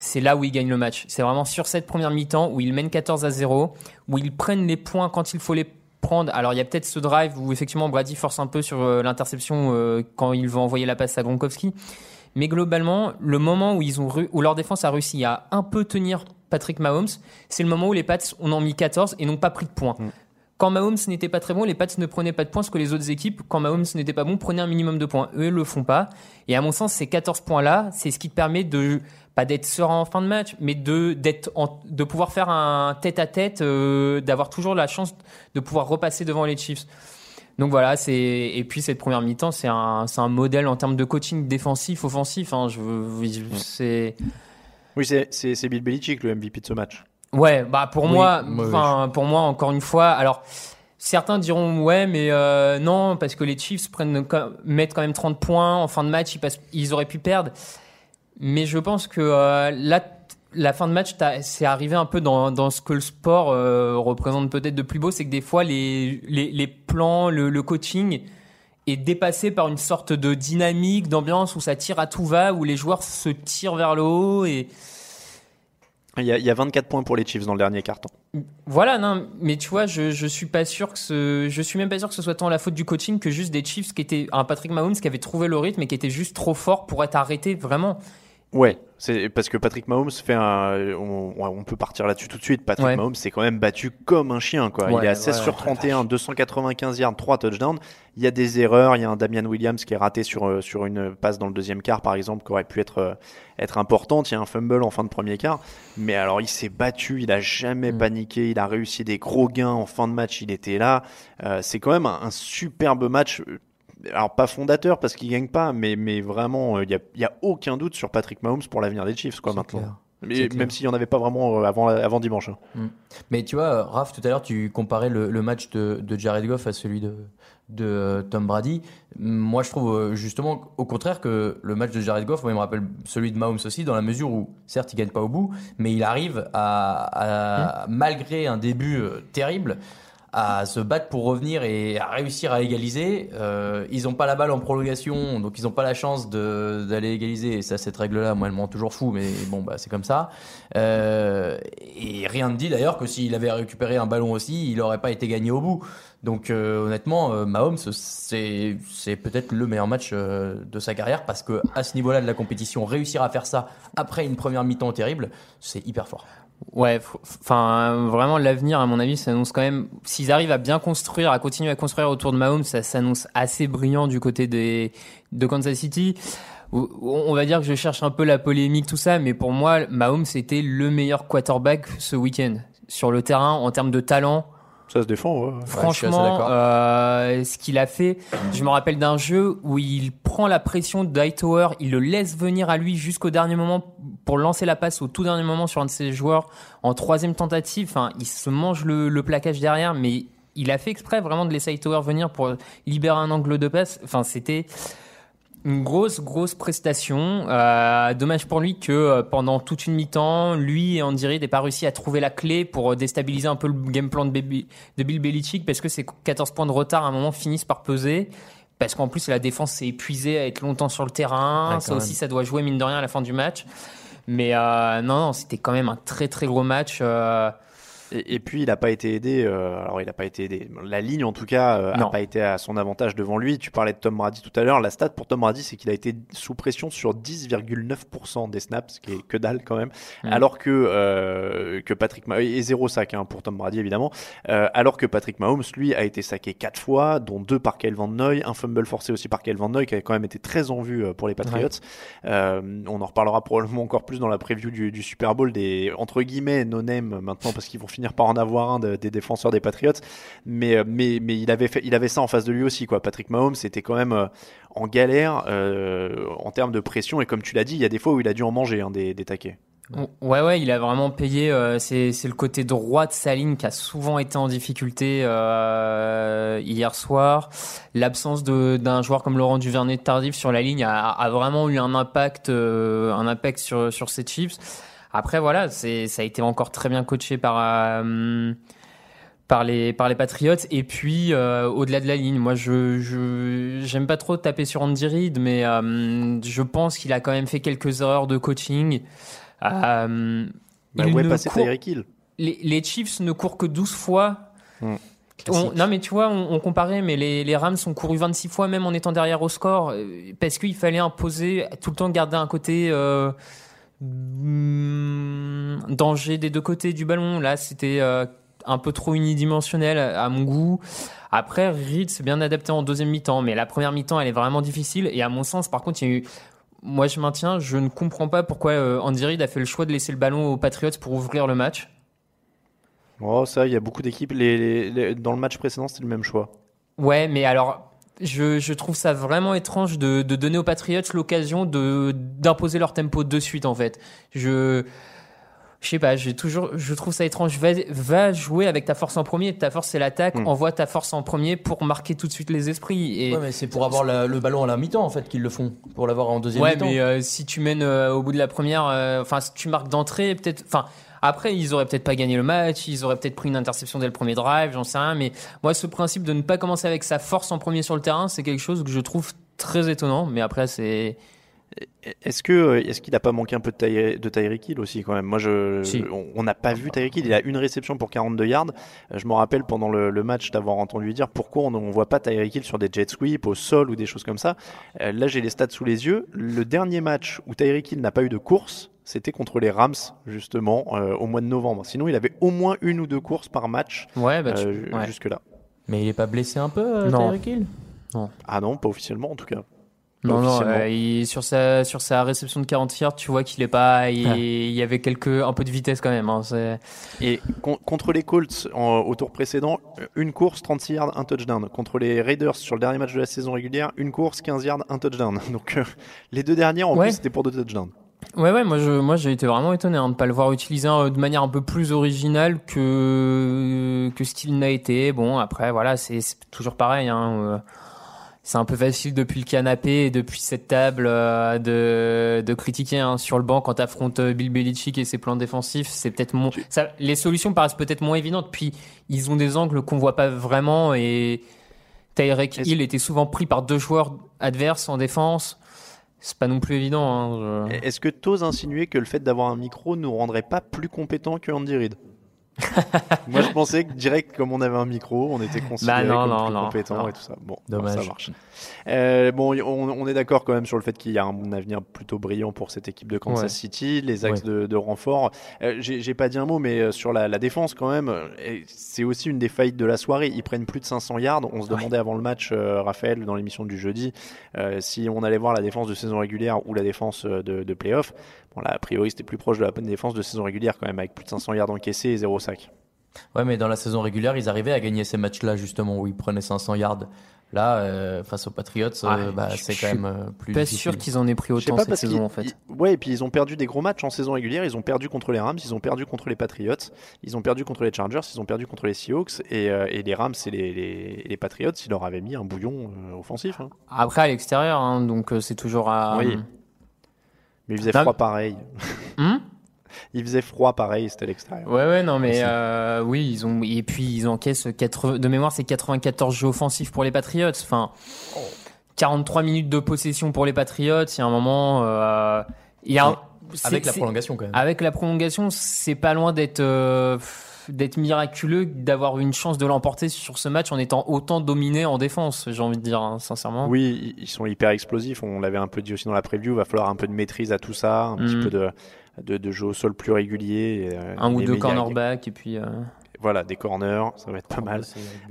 C'est là où ils gagnent le match. C'est vraiment sur cette première mi-temps où ils mènent 14 à 0, où ils prennent les points quand il faut les prendre. Alors il y a peut-être ce drive où effectivement Brady force un peu sur euh, l'interception euh, quand il veut envoyer la passe à Gronkowski. Mais globalement, le moment où, ils ont où leur défense a réussi à un peu tenir Patrick Mahomes, c'est le moment où les Pats en ont mis 14 et n'ont pas pris de points. Quand Mahomes n'était pas très bon, les Pats ne prenaient pas de points, ce que les autres équipes, quand Mahomes n'était pas bon, prenaient un minimum de points. Eux, ils le font pas. Et à mon sens, ces 14 points-là, c'est ce qui te permet de, pas d'être serein en fin de match, mais de, d'être de pouvoir faire un tête-à-tête, euh, d'avoir toujours la chance de pouvoir repasser devant les Chiefs. Donc voilà, c'est et puis cette première mi-temps, c'est un, un modèle en termes de coaching défensif, offensif. Hein, je, c'est
Oui, c'est Bill Belichick le MVP de ce match.
Ouais, bah pour
Oui,
moi, enfin pour moi encore une fois, alors certains diront ouais, mais euh, non parce que les Chiefs prennent mettent quand même 30 points en fin de match, ils passent, ils auraient pu perdre. Mais je pense que euh, là, la fin de match, c'est arrivé un peu dans, dans ce que le sport euh, représente peut-être de plus beau, c'est que des fois les les, les plans, le, le coaching est dépassé par une sorte de dynamique, d'ambiance où ça tire à tout va, où les joueurs se tirent vers le haut et
Il y, a, il y a 24 points pour les Chiefs dans le dernier carton.
Voilà, non, mais tu vois, je, je suis pas sûr que ce, je suis même pas sûr que ce soit tant la faute du coaching que juste des Chiefs qui étaient, un Patrick Mahomes qui avait trouvé le rythme et qui était juste trop fort pour être arrêté vraiment.
Ouais, c'est parce que Patrick Mahomes fait un. On, on peut partir là-dessus tout de suite. Patrick
Ouais.
Mahomes s'est quand même battu comme un chien, quoi. il
Ouais,
est à 16
ouais,
sur 31, 295 yards, 3 touchdowns. Il y a des erreurs. Il y a un Damian Williams qui est raté sur, euh, sur une passe dans le deuxième quart, par exemple, qui aurait pu être, euh, être importante. Il y a un fumble en fin de premier quart. Mais alors, il s'est battu. Il a jamais
Mm.
paniqué. Il a réussi des gros gains en fin de match. Il était là. Euh, c'est quand même un, un superbe match. Alors pas fondateur parce qu'il gagne pas, mais, mais vraiment, euh, il y, a, il y a aucun doute sur Patrick Mahomes pour l'avenir des Chiefs, quoi, maintenant.
clair.
Mais même s'il n'y en avait pas vraiment euh, avant, avant dimanche. hein.
Mais tu vois, Raph, tout à l'heure, tu comparais le, le match de, de Jared Goff à celui de, de euh, Tom Brady. Moi, je trouve euh, justement, au contraire, que le match de Jared Goff, moi, il me rappelle celui de Mahomes aussi, dans la mesure où, certes, il gagne pas au bout, mais il arrive à, à- malgré un début euh, terrible, à se battre pour revenir et à réussir à égaliser. Euh, ils n'ont pas la balle en prolongation, donc ils n'ont pas la chance d'aller égaliser. Et ça, cette règle-là, moi, elle me rend toujours fou, mais bon, bah, c'est comme ça. Euh, et rien ne dit d'ailleurs que s'il avait récupéré un ballon aussi, il n'aurait pas été gagné au bout. Donc euh, honnêtement, euh, Mahomes, c'est c'est peut-être le meilleur match euh, de sa carrière parce que à ce niveau-là de la compétition, réussir à faire ça après une première mi-temps terrible, c'est hyper fort.
Ouais, enfin vraiment l'avenir à mon avis s'annonce quand même. S'ils arrivent à bien construire, à continuer à construire autour de Mahomes, ça s'annonce assez brillant du côté des de Kansas City. on va dire que je cherche un peu la polémique, tout ça, mais pour moi, Mahomes c'était le meilleur quarterback ce week-end sur le terrain en termes de talent.
Ça se défend, ouais.
Franchement, euh, ce qu'il a fait, je me rappelle d'un jeu où il prend la pression d'Hightower, il le laisse venir à lui jusqu'au dernier moment pour lancer la passe au tout dernier moment sur un de ses joueurs en troisième tentative. Enfin, il se mange le, le plaquage derrière, mais il a fait exprès vraiment de laisser Hightower venir pour libérer un angle de passe. Enfin, c'était une grosse, grosse prestation. Euh, dommage pour lui que euh, pendant toute une mi-temps, lui et Andy Reid n'aient pas réussi à trouver la clé pour euh, déstabiliser un peu le game plan de, Baby- de Bill Belichick parce que ces 14 points de retard à un moment finissent par peser. Parce qu'en plus, la défense s'est épuisée à être longtemps sur le terrain.
Ouais,
ça aussi,
même.
ça doit jouer mine de rien à la fin du match. Mais euh, non, non, c'était quand même un très très gros match.
Et, et puis il n'a pas été aidé. euh, alors il n'a pas été aidé. La ligne en tout cas euh, a
Non.
pas été à son avantage devant lui. Tu parlais de Tom Brady tout à l'heure. La stat pour Tom Brady, c'est qu'il a été sous pression sur 10,9% des snaps, ce qui est que dalle quand même.
Mm.
Alors que euh, que Patrick Mahomes et zéro sac hein, pour Tom Brady évidemment. Euh, alors que Patrick Mahomes lui a été saqué quatre fois, dont deux par Kyle Van Noy, un fumble forcé aussi par Kyle Van Noy qui avait quand même été très en vue euh, pour les Patriots. Euh, on en reparlera probablement encore plus dans la preview du, du Super Bowl des entre guillemets no name maintenant parce qu'ils vont finir par en avoir un de- des défenseurs des Patriots. Mais euh, mais mais il avait fait il avait ça en face de lui aussi quoi. Patrick Mahomes c'était quand même euh, en galère euh, en termes de pression et comme tu l'as dit il y a des fois où il a dû en manger hein, des, des taquets.
Ouais, ouais, il a vraiment payé. euh, c'est, le côté droit de sa ligne qui a souvent été en difficulté hier soir. L'absence d'un joueur comme Laurent Duvernay tardif sur la ligne a, vraiment eu un impact, un impact sur sur ces Chiefs. Après, voilà, c'est, ça a été encore très bien coaché par. euh, par les par les Patriots et puis euh, au-delà de la ligne moi je je j'aime pas trop taper sur Andy Reid mais euh, je pense qu'il a quand même fait quelques erreurs de coaching euh,
Bah,
il
passé
court-
Hill
les, les Chiefs ne courent que 12 fois. On- non mais tu vois, on, on comparait, mais les, les Rams ont couru 26 fois même en étant derrière au score, parce qu'il fallait imposer, tout le temps garder un côté euh, danger des deux côtés du ballon. Là, c'était euh, un peu trop unidimensionnel à, mon goût. Après, Reed s'est bien adapté en deuxième mi-temps, mais la première mi-temps, elle est vraiment difficile. Et à mon sens, par contre, il y a eu moi, je maintiens, je ne comprends pas pourquoi euh, Andy Reid a fait le choix de laisser le ballon aux Patriots pour ouvrir le match.
Oh ça il y a beaucoup d'équipes les, les- les- dans le match précédent c'était le même choix.
Ouais, mais alors, je, je trouve ça vraiment étrange de, de donner aux Patriots l'occasion de d'imposer leur tempo de suite, en fait. Je. Je sais pas, j'ai toujours, je trouve ça étrange. Va, va jouer avec ta force en premier. Ta force c'est l'attaque.
Mm.
Envoie ta force en premier pour marquer tout de suite les esprits. Et
Ouais, mais c'est pour avoir la- le ballon à la mi-temps en fait qu'ils le font, pour l'avoir en deuxième
ouais,
mi-temps.
mais euh, si tu mènes euh, au bout de la première, euh, enfin si tu marques d'entrée, peut-être, enfin après ils auraient peut-être pas gagné le match, ils auraient peut-être pris une interception dès le premier drive, j'en sais rien. Mais moi, ce principe de ne pas commencer avec sa force en premier sur le terrain, c'est quelque chose que je trouve très étonnant. Mais après, c'est
Est-ce que est-ce qu'il n'a pas manqué un peu de, Ty- de Tyreek Hill aussi quand même? Moi, je,
Si.
on- n'a pas vu Tyreek Hill. Il a une réception pour 42 yards. Je me rappelle pendant le, le match d'avoir entendu dire pourquoi on ne voit pas Tyreek Hill sur des jet sweeps au sol ou des choses comme ça. Euh, là, j'ai les stats sous les yeux. Le dernier match où Tyreek Hill n'a pas eu de course, c'était contre les Rams justement euh, au mois de novembre. Sinon, il avait au moins une ou deux courses par match
ouais, bah, tu-
euh,
ouais.
jusque là.
Mais il est pas blessé un peu, euh,
Non.
Hill?
Ah non, pas officiellement en tout cas. Pas
Non, non, euh, il- sur sa sur sa réception de 40 yards, tu vois qu'il est pas, il,
Ah.
il y avait quelques un peu de vitesse quand même. Hein, c'est-
Et con- contre les Colts en- au tour précédent, une course, 36 yards, un touchdown. Contre les Raiders sur le dernier match de la saison régulière, une course, 15 yards, un touchdown. [laughs] Donc euh, les deux dernières en
Ouais.
plus c'était pour deux touchdowns.
Ouais, ouais, moi, je, moi, j'ai été vraiment étonné hein, de ne pas le voir utilisé de manière un peu plus originale que, que ce qu'il n'a été. Bon, après, voilà, c'est toujours pareil. Hein, euh, c'est un peu facile depuis le canapé et depuis cette table euh, de, de critiquer hein, sur le banc quand t'affrontes euh, Bill Belichick et ses plans défensifs. C'est peut-être mon, ça, les solutions paraissent peut-être moins évidentes. Puis ils ont des angles qu'on voit pas vraiment et Tyreek Hill était souvent pris par deux joueurs adverses en défense. C'est pas non plus évident. Hein,
Est-ce que t'oses insinuer que le fait d'avoir un micro nous rendrait pas plus compétents que Andy Reid? [laughs] Moi, je pensais que direct, comme on avait un micro, on était considéré
Bah
comme
non,
plus
non,
compétent
non.
et tout ça. Bon,
Dommage.
bon, ça marche. Euh, bon, on, on est d'accord quand même sur le fait qu'il y a un avenir plutôt brillant pour cette équipe de Kansas
Ouais.
City, les axes
Ouais.
de, de renfort. Euh, J'ai pas dit un mot, mais euh, sur la, la défense quand même, euh, c'est aussi une des faillites de la soirée. Ils prennent plus de 500 yards. On se demandait avant le match, euh, Raphaël, dans l'émission du jeudi, euh, si on allait voir la défense de saison régulière ou la défense euh, de, de playoff. Bon, là, a priori, c'était plus proche de la bonne défense de saison régulière quand même, avec plus de 500 yards encaissés et 0 sac.
Ouais, mais dans la saison régulière, ils arrivaient à gagner ces matchs-là, justement, où ils prenaient 500 yards. Là, euh, face aux Patriots, euh, bah, c'est
je
quand
suis
même euh, plus
Pas
difficile.
sûr qu'ils en aient pris autant
pas
cette saison en fait.
ils- ouais, et puis ils ont perdu des gros matchs en saison régulière. Ils ont perdu contre les Rams, ils ont perdu contre les Patriots, ils ont perdu contre les Chargers, ils ont perdu contre les Seahawks et, euh, et les Rams et les, les, les Patriots, ils leur avaient mis un bouillon euh, offensif. hein.
Après à l'extérieur, hein, donc euh, c'est toujours à.
Oui. Mais il faisait froid pareil.
Hum
il faisait froid pareil, c'était l'extérieur.
Ouais, ouais, non, mais euh, oui, ils ont et puis ils encaissent 80, de mémoire, c'est 94 jeux offensifs pour les Patriots. Enfin, 43 minutes de possession pour les Patriots. Il y a un moment, euh, il y a un- c'est-
Avec la prolongation, quand même.
Avec la prolongation, c'est pas loin d'être euh, d'être miraculeux d'avoir une chance de l'emporter sur ce match en étant autant dominé en défense. J'ai envie de dire hein, sincèrement.
Oui, ils- sont hyper explosifs. On l'avait un peu dit aussi dans la preview. Il va falloir un peu de maîtrise à tout ça, un petit
Mhm.
peu de, de, de jeu au sol plus régulier. euh,
Un ou deux cornerbacks et puis. euh,
Voilà, des corners, ça va être pas mal.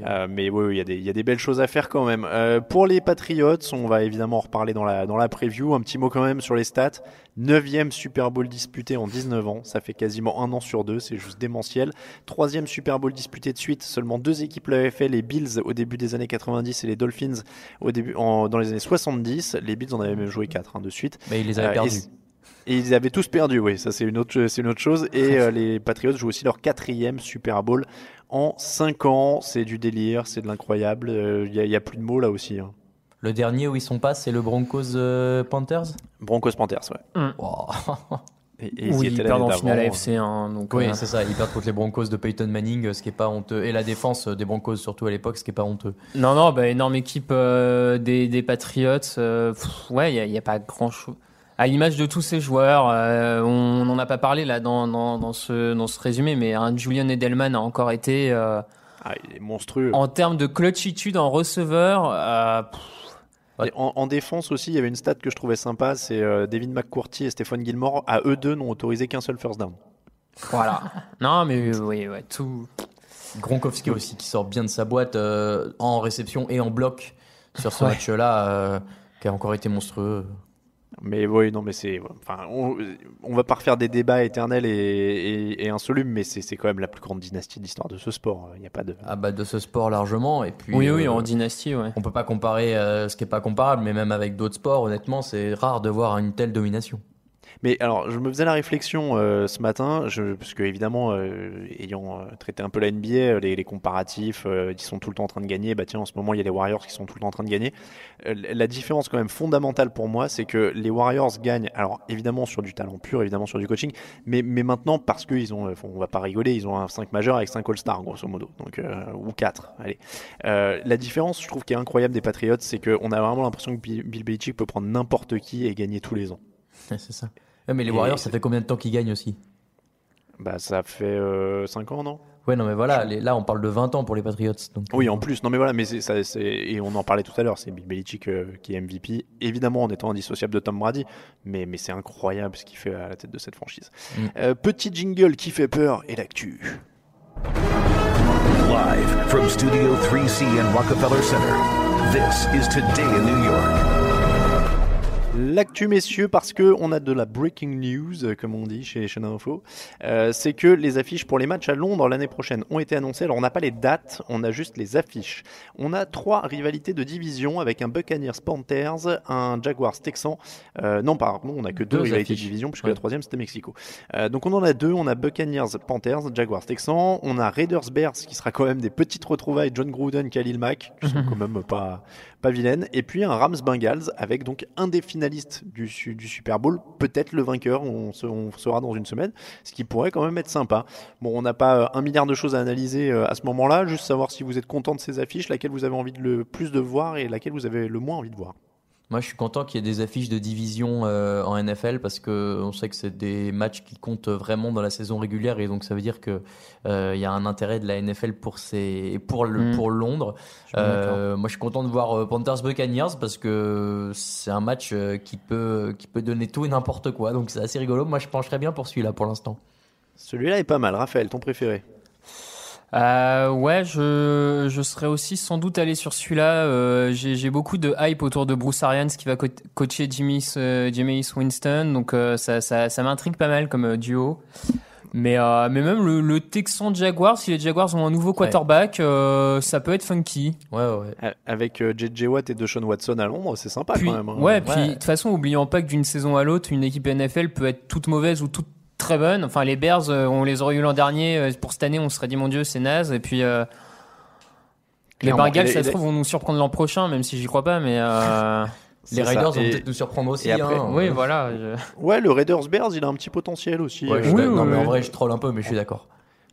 Euh, mais oui, oui, il y, a des- il y a des belles choses à faire quand même. Euh, pour les Patriots, on va évidemment en reparler dans la, dans la preview. Un petit mot quand même sur les stats. Neuvième Super Bowl disputé en 19 ans. Ça fait quasiment un an sur deux. C'est juste démentiel. Troisième Super Bowl disputé de suite. Seulement deux équipes l'avaient fait. Les Bills au début des années 90 et les Dolphins au début, en- dans les années 70. Les Bills en avaient même joué quatre hein, de suite.
Mais ils les avaient
Euh,
perdus.
Et- ils avaient tous perdu, oui, ça c'est une autre, c'est une autre chose. Et euh, les Patriots jouent aussi leur quatrième Super Bowl en 5 ans. C'est du délire, c'est de l'incroyable. Il n'y a, plus de mots là aussi. hein.
Le dernier où ils sont pas, c'est le Broncos euh, Panthers?
Broncos Panthers, ouais.
Wow. [laughs]
Et, et ils
oui, perdent en finale AFC. Hein, donc,
Oui,
euh,
c'est ça. Ils perdent contre les Broncos de Peyton Manning, euh, ce qui est pas honteux. Et la défense euh, des Broncos, surtout à l'époque, ce qui est pas honteux.
Non, non, bah, énorme équipe euh, des, des Patriots. euh, pff, ouais, il n'y a, pas grand chose. À l'image de tous ces joueurs, euh, on n'en a pas parlé là dans, dans, dans, ce, dans ce résumé, mais un Julian Edelman a encore été, euh,
Ah, il est monstrueux.
en termes de clutchitude en receveur, euh,
Et En, en défense aussi, il y avait une stat que je trouvais sympa, c'est euh, David McCourty et Stéphane Gilmore, à eux deux, n'ont autorisé qu'un seul first down.
voilà. [laughs] non, mais oui, ouais, tout.
Gronkowski aussi, qui sort bien de sa boîte euh, en réception et en bloc sur ce
Ouais.
match-là, euh, qui a encore été monstrueux.
Mais oui, non, mais c'est. Enfin, on, on va pas refaire des débats éternels et, et, et insolubles, mais c'est c'est quand même la plus grande dynastie de l'histoire de ce sport. Il n'y a pas de.
Ah bah de ce sport largement. Et puis,
Oui, oui,
euh,
en dynastie, ouais.
on peut pas comparer euh, ce qui est pas comparable, mais même avec d'autres sports, honnêtement, c'est rare de voir une telle domination.
Mais alors, je me faisais la réflexion euh, ce matin, parce que évidemment, euh, ayant euh, traité un peu la NBA, les, comparatifs, ils sont tout le temps en train de gagner. Bah tiens, en ce moment, il y a les Warriors qui sont tout le temps en train de gagner. La différence quand même fondamentale pour moi, c'est que les Warriors gagnent. Alors évidemment sur du talent pur, évidemment sur du coaching, mais, maintenant parce qu'ils ont, on va pas rigoler, ils ont un 5 majeur avec 5 All-Stars grosso modo, donc ou 4 Allez, la différence, je trouve, qui est incroyable des Patriots, c'est qu'on a vraiment l'impression que Bill Belichick peut prendre n'importe qui et gagner tous les ans.
Ouais, c'est ça. Ouais, mais les
Et
Warriors,
c'est-
ça fait combien de temps qu'ils gagnent aussi?
Bah ça fait 5 ans, non?
Ouais, non, mais voilà, les- là, on parle de 20 ans pour les Patriots. Donc,
Oui,
euh,
en plus. Non, mais voilà, mais c'est, ça, c'est, et on en parlait tout à l'heure, c'est Bill Belichick euh, qui est MVP, évidemment en étant indissociable de Tom Brady, mais, mais c'est incroyable ce qu'il fait à la tête de cette franchise.
Mm.
Euh, petit jingle qui fait peur et l'actu.
Live from Studio 3C in Rockefeller Center, this is Today in New York.
L'actu, messieurs, parce que on a de la breaking news, euh, comme on dit chez Chaîne Info, euh, c'est que les affiches pour les matchs à Londres l'année prochaine ont été annoncées. Alors, on n'a pas les dates, on a juste les affiches. On a trois rivalités de division avec un Buccaneers Panthers, un Jaguars Texan. Euh, non, pardon, on a que deux,
Deux
rivalités
affiches.
de division, puisque
Ouais.
la troisième c'était Mexico. Euh, donc, on en a deux. On a Buccaneers Panthers, Jaguars Texan. On a Raiders Bears, qui sera quand même des petites retrouvailles. John Gruden, Khalil Mack, qui sont [laughs] quand même pas pas vilaine. Et puis un Rams Bengals avec donc un des finalistes du, su- du Super Bowl, peut-être le vainqueur, on, se, saura dans une semaine, ce qui pourrait quand même être sympa. Bon, on n'a pas euh, un milliard de choses à analyser euh, à ce moment-là, juste savoir si vous êtes content de ces affiches, laquelle vous avez envie de le plus de voir et laquelle vous avez le moins envie de voir.
Moi, je suis content qu'il y ait des affiches de division euh, en NFL parce que on sait que c'est des matchs qui comptent vraiment dans la saison régulière et donc ça veut dire que euh, il y a un intérêt de la NFL pour ces pour le
Mm.
pour Londres.
Je
Euh, moi, je suis content de voir Panthers Buccaneers parce que c'est un match qui peut qui peut donner tout et n'importe quoi. Donc c'est assez rigolo. Moi, je pencherais bien pour celui-là pour l'instant.
Celui-là est pas mal. Raphaël, ton préféré?
Euh, ouais, je, je serais aussi sans doute allé sur celui-là. Euh, j'ai j'ai beaucoup de hype autour de Bruce Arians qui va co- coacher Jimmy, euh, Jimmy Winston, donc euh, ça, ça, ça m'intrigue pas mal comme euh, duo. Mais, euh, mais même le, le Texan Jaguars, si les Jaguars ont un nouveau quarterback, euh, ça peut être funky.
Ouais, ouais.
Avec euh, JJ Watt et Deshaun Watson à l'ombre, c'est sympa
Puis,
quand même. hein.
ouais, puis de toute façon, oublions pas que d'une saison à l'autre, une équipe NFL peut être toute mauvaise ou toute très bonne. Enfin, les Bears, euh, on les aurait eu l'an dernier. euh, Pour cette année, on se serait dit, mon Dieu, c'est naze. Et puis, euh, les. Bengals, ça se trouve, vont nous surprendre l'an prochain, même si j'y crois pas. Mais euh, [laughs]
Les. Raiders vont peut-être nous surprendre aussi.
après-
hein.
oui, voilà. je-
Ouais, le Raiders Bears, il a un petit potentiel aussi.
Ouais,
euh,
Oui,
d'accord. non,
oui,
mais en
oui.
vrai, je troll un peu, mais je suis d'accord.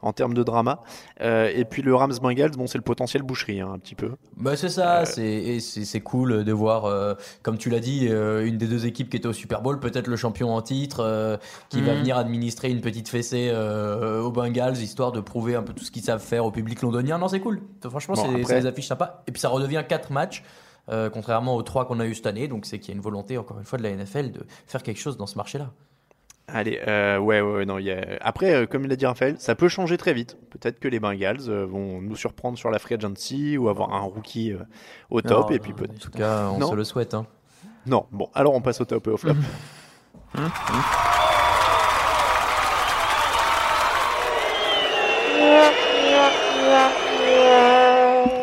En termes de drama. Euh, et puis le Rams Bengals, bon, c'est le potentiel boucherie, hein, un petit peu.
Bah c'est ça, c'est et c'est cool de voir, euh, comme tu l'as dit, euh, une des deux équipes qui était au Super Bowl, peut-être le champion en titre, euh, qui va
Mhm.
venir administrer une petite fessée euh, aux Bengals, histoire de prouver un peu tout ce qu'ils savent faire au public londonien. Non, c'est cool. Franchement,
Bon,
c'est
après-
des affiches sympas. Et puis ça redevient quatre matchs. euh, contrairement aux trois qu'on a eu cette année, donc c'est qu'il y a une volonté encore une fois de la NFL de faire quelque chose dans ce marché-là.
Allez, euh, ouais, ouais, non, il y a... après, euh, comme il a dit Raphaël, ça peut changer très vite. Peut-être que les Bengals euh, vont nous surprendre sur la free agency ou avoir un rookie au top.
Non,
et puis peut-
en tout cas, on
Non.
se le souhaite. hein.
Non, bon, alors on passe au top et au flop. [laughs]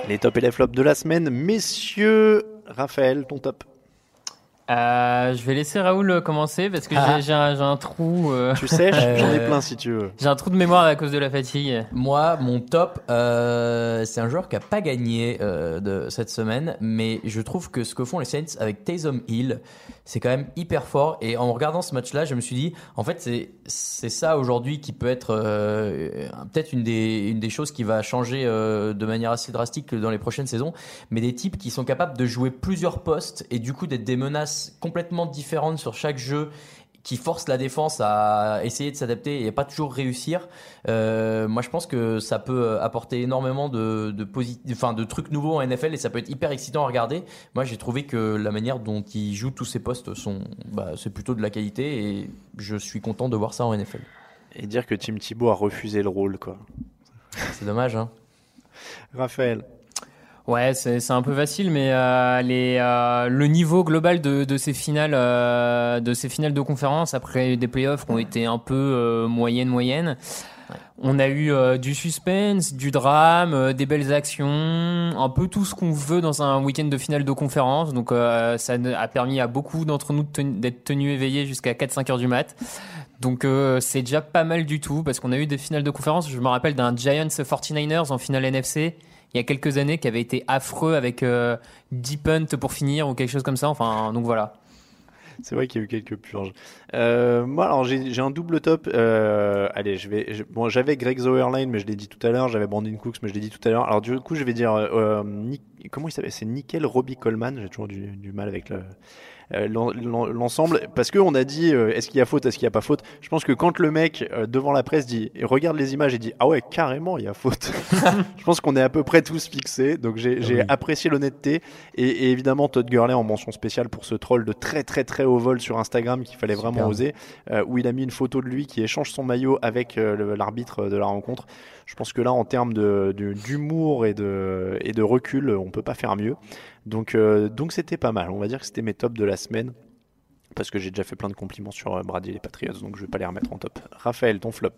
Les tops et les flops de la semaine. Messieurs, Raphaël, ton top.
Euh, je vais laisser Raoul euh, commencer parce que
Ah.
j'ai- un, trou. euh,
Tu sèches J'en ai plein si tu veux.
J'ai un trou de mémoire à cause de la fatigue.
Moi, mon top, euh, c'est un joueur qui a pas gagné euh, de cette semaine, mais je trouve que ce que font les Saints avec Taysom Hill, c'est quand même hyper fort. Et en regardant ce match-là, je me suis dit, en fait, c'est c'est ça aujourd'hui qui peut être euh, peut-être une des une des choses qui va changer euh, de manière assez drastique dans les prochaines saisons. Mais des types qui sont capables de jouer plusieurs postes et du coup d'être des menaces complètement différentes sur chaque jeu qui force la défense à essayer de s'adapter et pas toujours réussir. Euh, moi, je pense que ça peut apporter énormément de, enfin, de trucs nouveaux en NFL et ça peut être hyper excitant à regarder. Moi, j'ai trouvé que la manière dont il joue tous ses postes sont, bah, c'est plutôt de la qualité et je suis content de voir ça en NFL.
Et dire que Tim Thibault a refusé le rôle, quoi.
C'est dommage, hein.
Raphaël.
Ouais, c'est un peu facile, mais euh, les, euh, le niveau global de, de ces finales, euh, de ces finales de conférence après des playoffs qui ont été un peu moyennes, moyennes. On a eu du suspense, du drame, des belles actions, un peu tout ce qu'on veut dans un week-end de finale de conférence. Donc ça a permis à beaucoup d'entre nous d'être tenus éveillés jusqu'à 4-5 heures du mat. Donc euh, c'est déjà pas mal du tout parce qu'on a eu des finales de conférence. Je me rappelle d'un Giants 49ers en finale NFC il y a quelques années qui avait été affreux avec euh, 10 punts pour finir ou quelque chose comme ça. Enfin, donc voilà.
C'est vrai qu'il y a eu quelques purges. Euh, moi, alors j'ai un double top. Euh, allez, je vais. bon, j'avais Greg Zoerline, mais je l'ai dit tout à l'heure. J'avais Brandon Cooks, mais je l'ai dit tout à l'heure. Alors du coup, je vais dire. comment il s'appelle? C'est Nickel Robbie Coleman. J'ai toujours du mal avec le. Euh, l'en- l'en- l'ensemble. Parce que on a dit euh, est-ce qu'il y a faute est-ce qu'il y a pas faute? Je pense que quand le mec euh, devant la presse dit regarde les images et dit ah ouais carrément il y a faute. [laughs] Je pense qu'on est à peu près tous fixés. Donc j'ai
Oui.
apprécié l'honnêteté. Et, et évidemment Todd Gurley en mention spéciale pour ce troll de très très très haut vol sur Instagram qu'il fallait vraiment oser euh, où il a mis une photo de lui qui échange son maillot avec euh, l'arbitre de la rencontre. Je pense que là en termes de- de- d'humour et de, et de recul on peut pas faire mieux donc euh, donc c'était pas mal on va dire que c'était mes tops de la semaine parce que j'ai déjà fait plein de compliments sur euh, Brady et les Patriots donc je vais pas les remettre en top Raphaël ton flop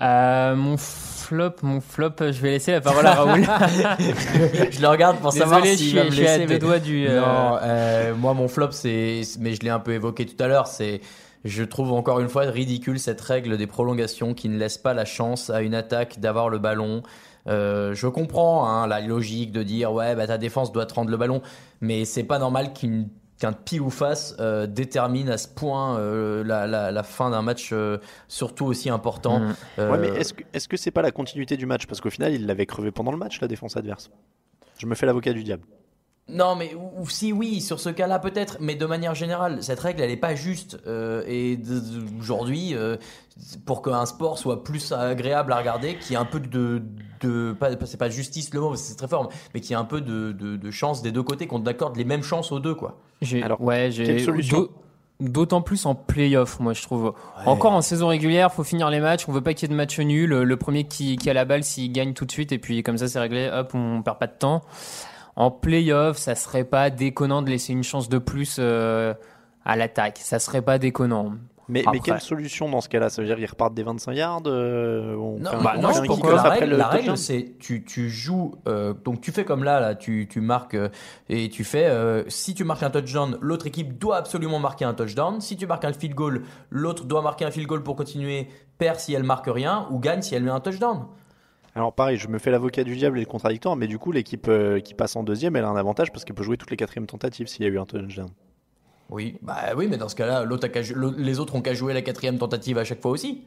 Euh, mon flop, mon flop, je vais laisser la parole à Raoul. [laughs] [laughs]
je le regarde pour savoir
Désolé, je suis,
va me
je suis à deux doigts du. euh,
Non, euh, moi mon flop c'est, mais je l'ai un peu évoqué tout à l'heure, c'est, je trouve encore une fois ridicule cette règle des prolongations qui ne laisse pas la chance à une attaque d'avoir le ballon. Euh, je comprends hein, la logique de dire ouais bah ta défense doit te rendre le ballon, mais c'est pas normal qu'une qu'un pile ou face euh, détermine à ce point euh, la, la, la fin d'un match euh, surtout aussi important.
Mm.
Ouais, mais est-ce que est-ce que c'est pas la continuité du match? Parce qu'au final, il l'avait crevé pendant le match, la défense adverse. Je me fais l'avocat du diable.
Non, mais ou- ou si oui, sur ce cas-là peut-être, mais de manière générale, cette règle elle est pas juste. euh, et aujourd'hui, euh, pour qu'un sport soit plus agréable à regarder, qu'il y ait un peu de, de pas, pas- c'est pas justice le mot, c'est très fort, mais qu'il y ait un peu de, de, de chance des deux côtés, qu'on accorde les mêmes chances aux deux, quoi.
J'ai-
Alors,
ouais, j'ai D'autant plus en playoff, moi je trouve. Encore en saison régulière, faut finir les matchs. On veut pas qu'il y ait de match nul. Le premier qui, qui a la balle, s'il gagne tout de suite, et puis comme ça c'est réglé. Hop, on perd pas de temps. En playoff, ça serait pas déconnant de laisser une chance de plus euh, à l'attaque. Ça serait pas déconnant.
Mais, quelle solution dans ce cas-là? Ça veut dire qu'ils repartent des 25 yards euh, on
Non, bah
on
non,
off
la
après
règle, la c'est tu, tu joues, euh, donc tu fais comme là, là tu, tu marques euh, et tu fais, euh, si tu marques un touchdown, l'autre équipe doit absolument marquer un touchdown. Si tu marques un field goal, l'autre doit marquer un field goal pour continuer, perd si elle marque rien ou gagne si elle met un touchdown.
Alors pareil, je me fais l'avocat du diable et le contradictoire, mais du coup l'équipe euh, qui passe en deuxième, elle a un avantage parce qu'elle peut jouer toutes les quatrièmes tentatives s'il y a eu un touchdown.
Oui, bah oui, mais dans ce cas-là, les autres ont qu'à jouer la quatrième tentative à chaque fois aussi.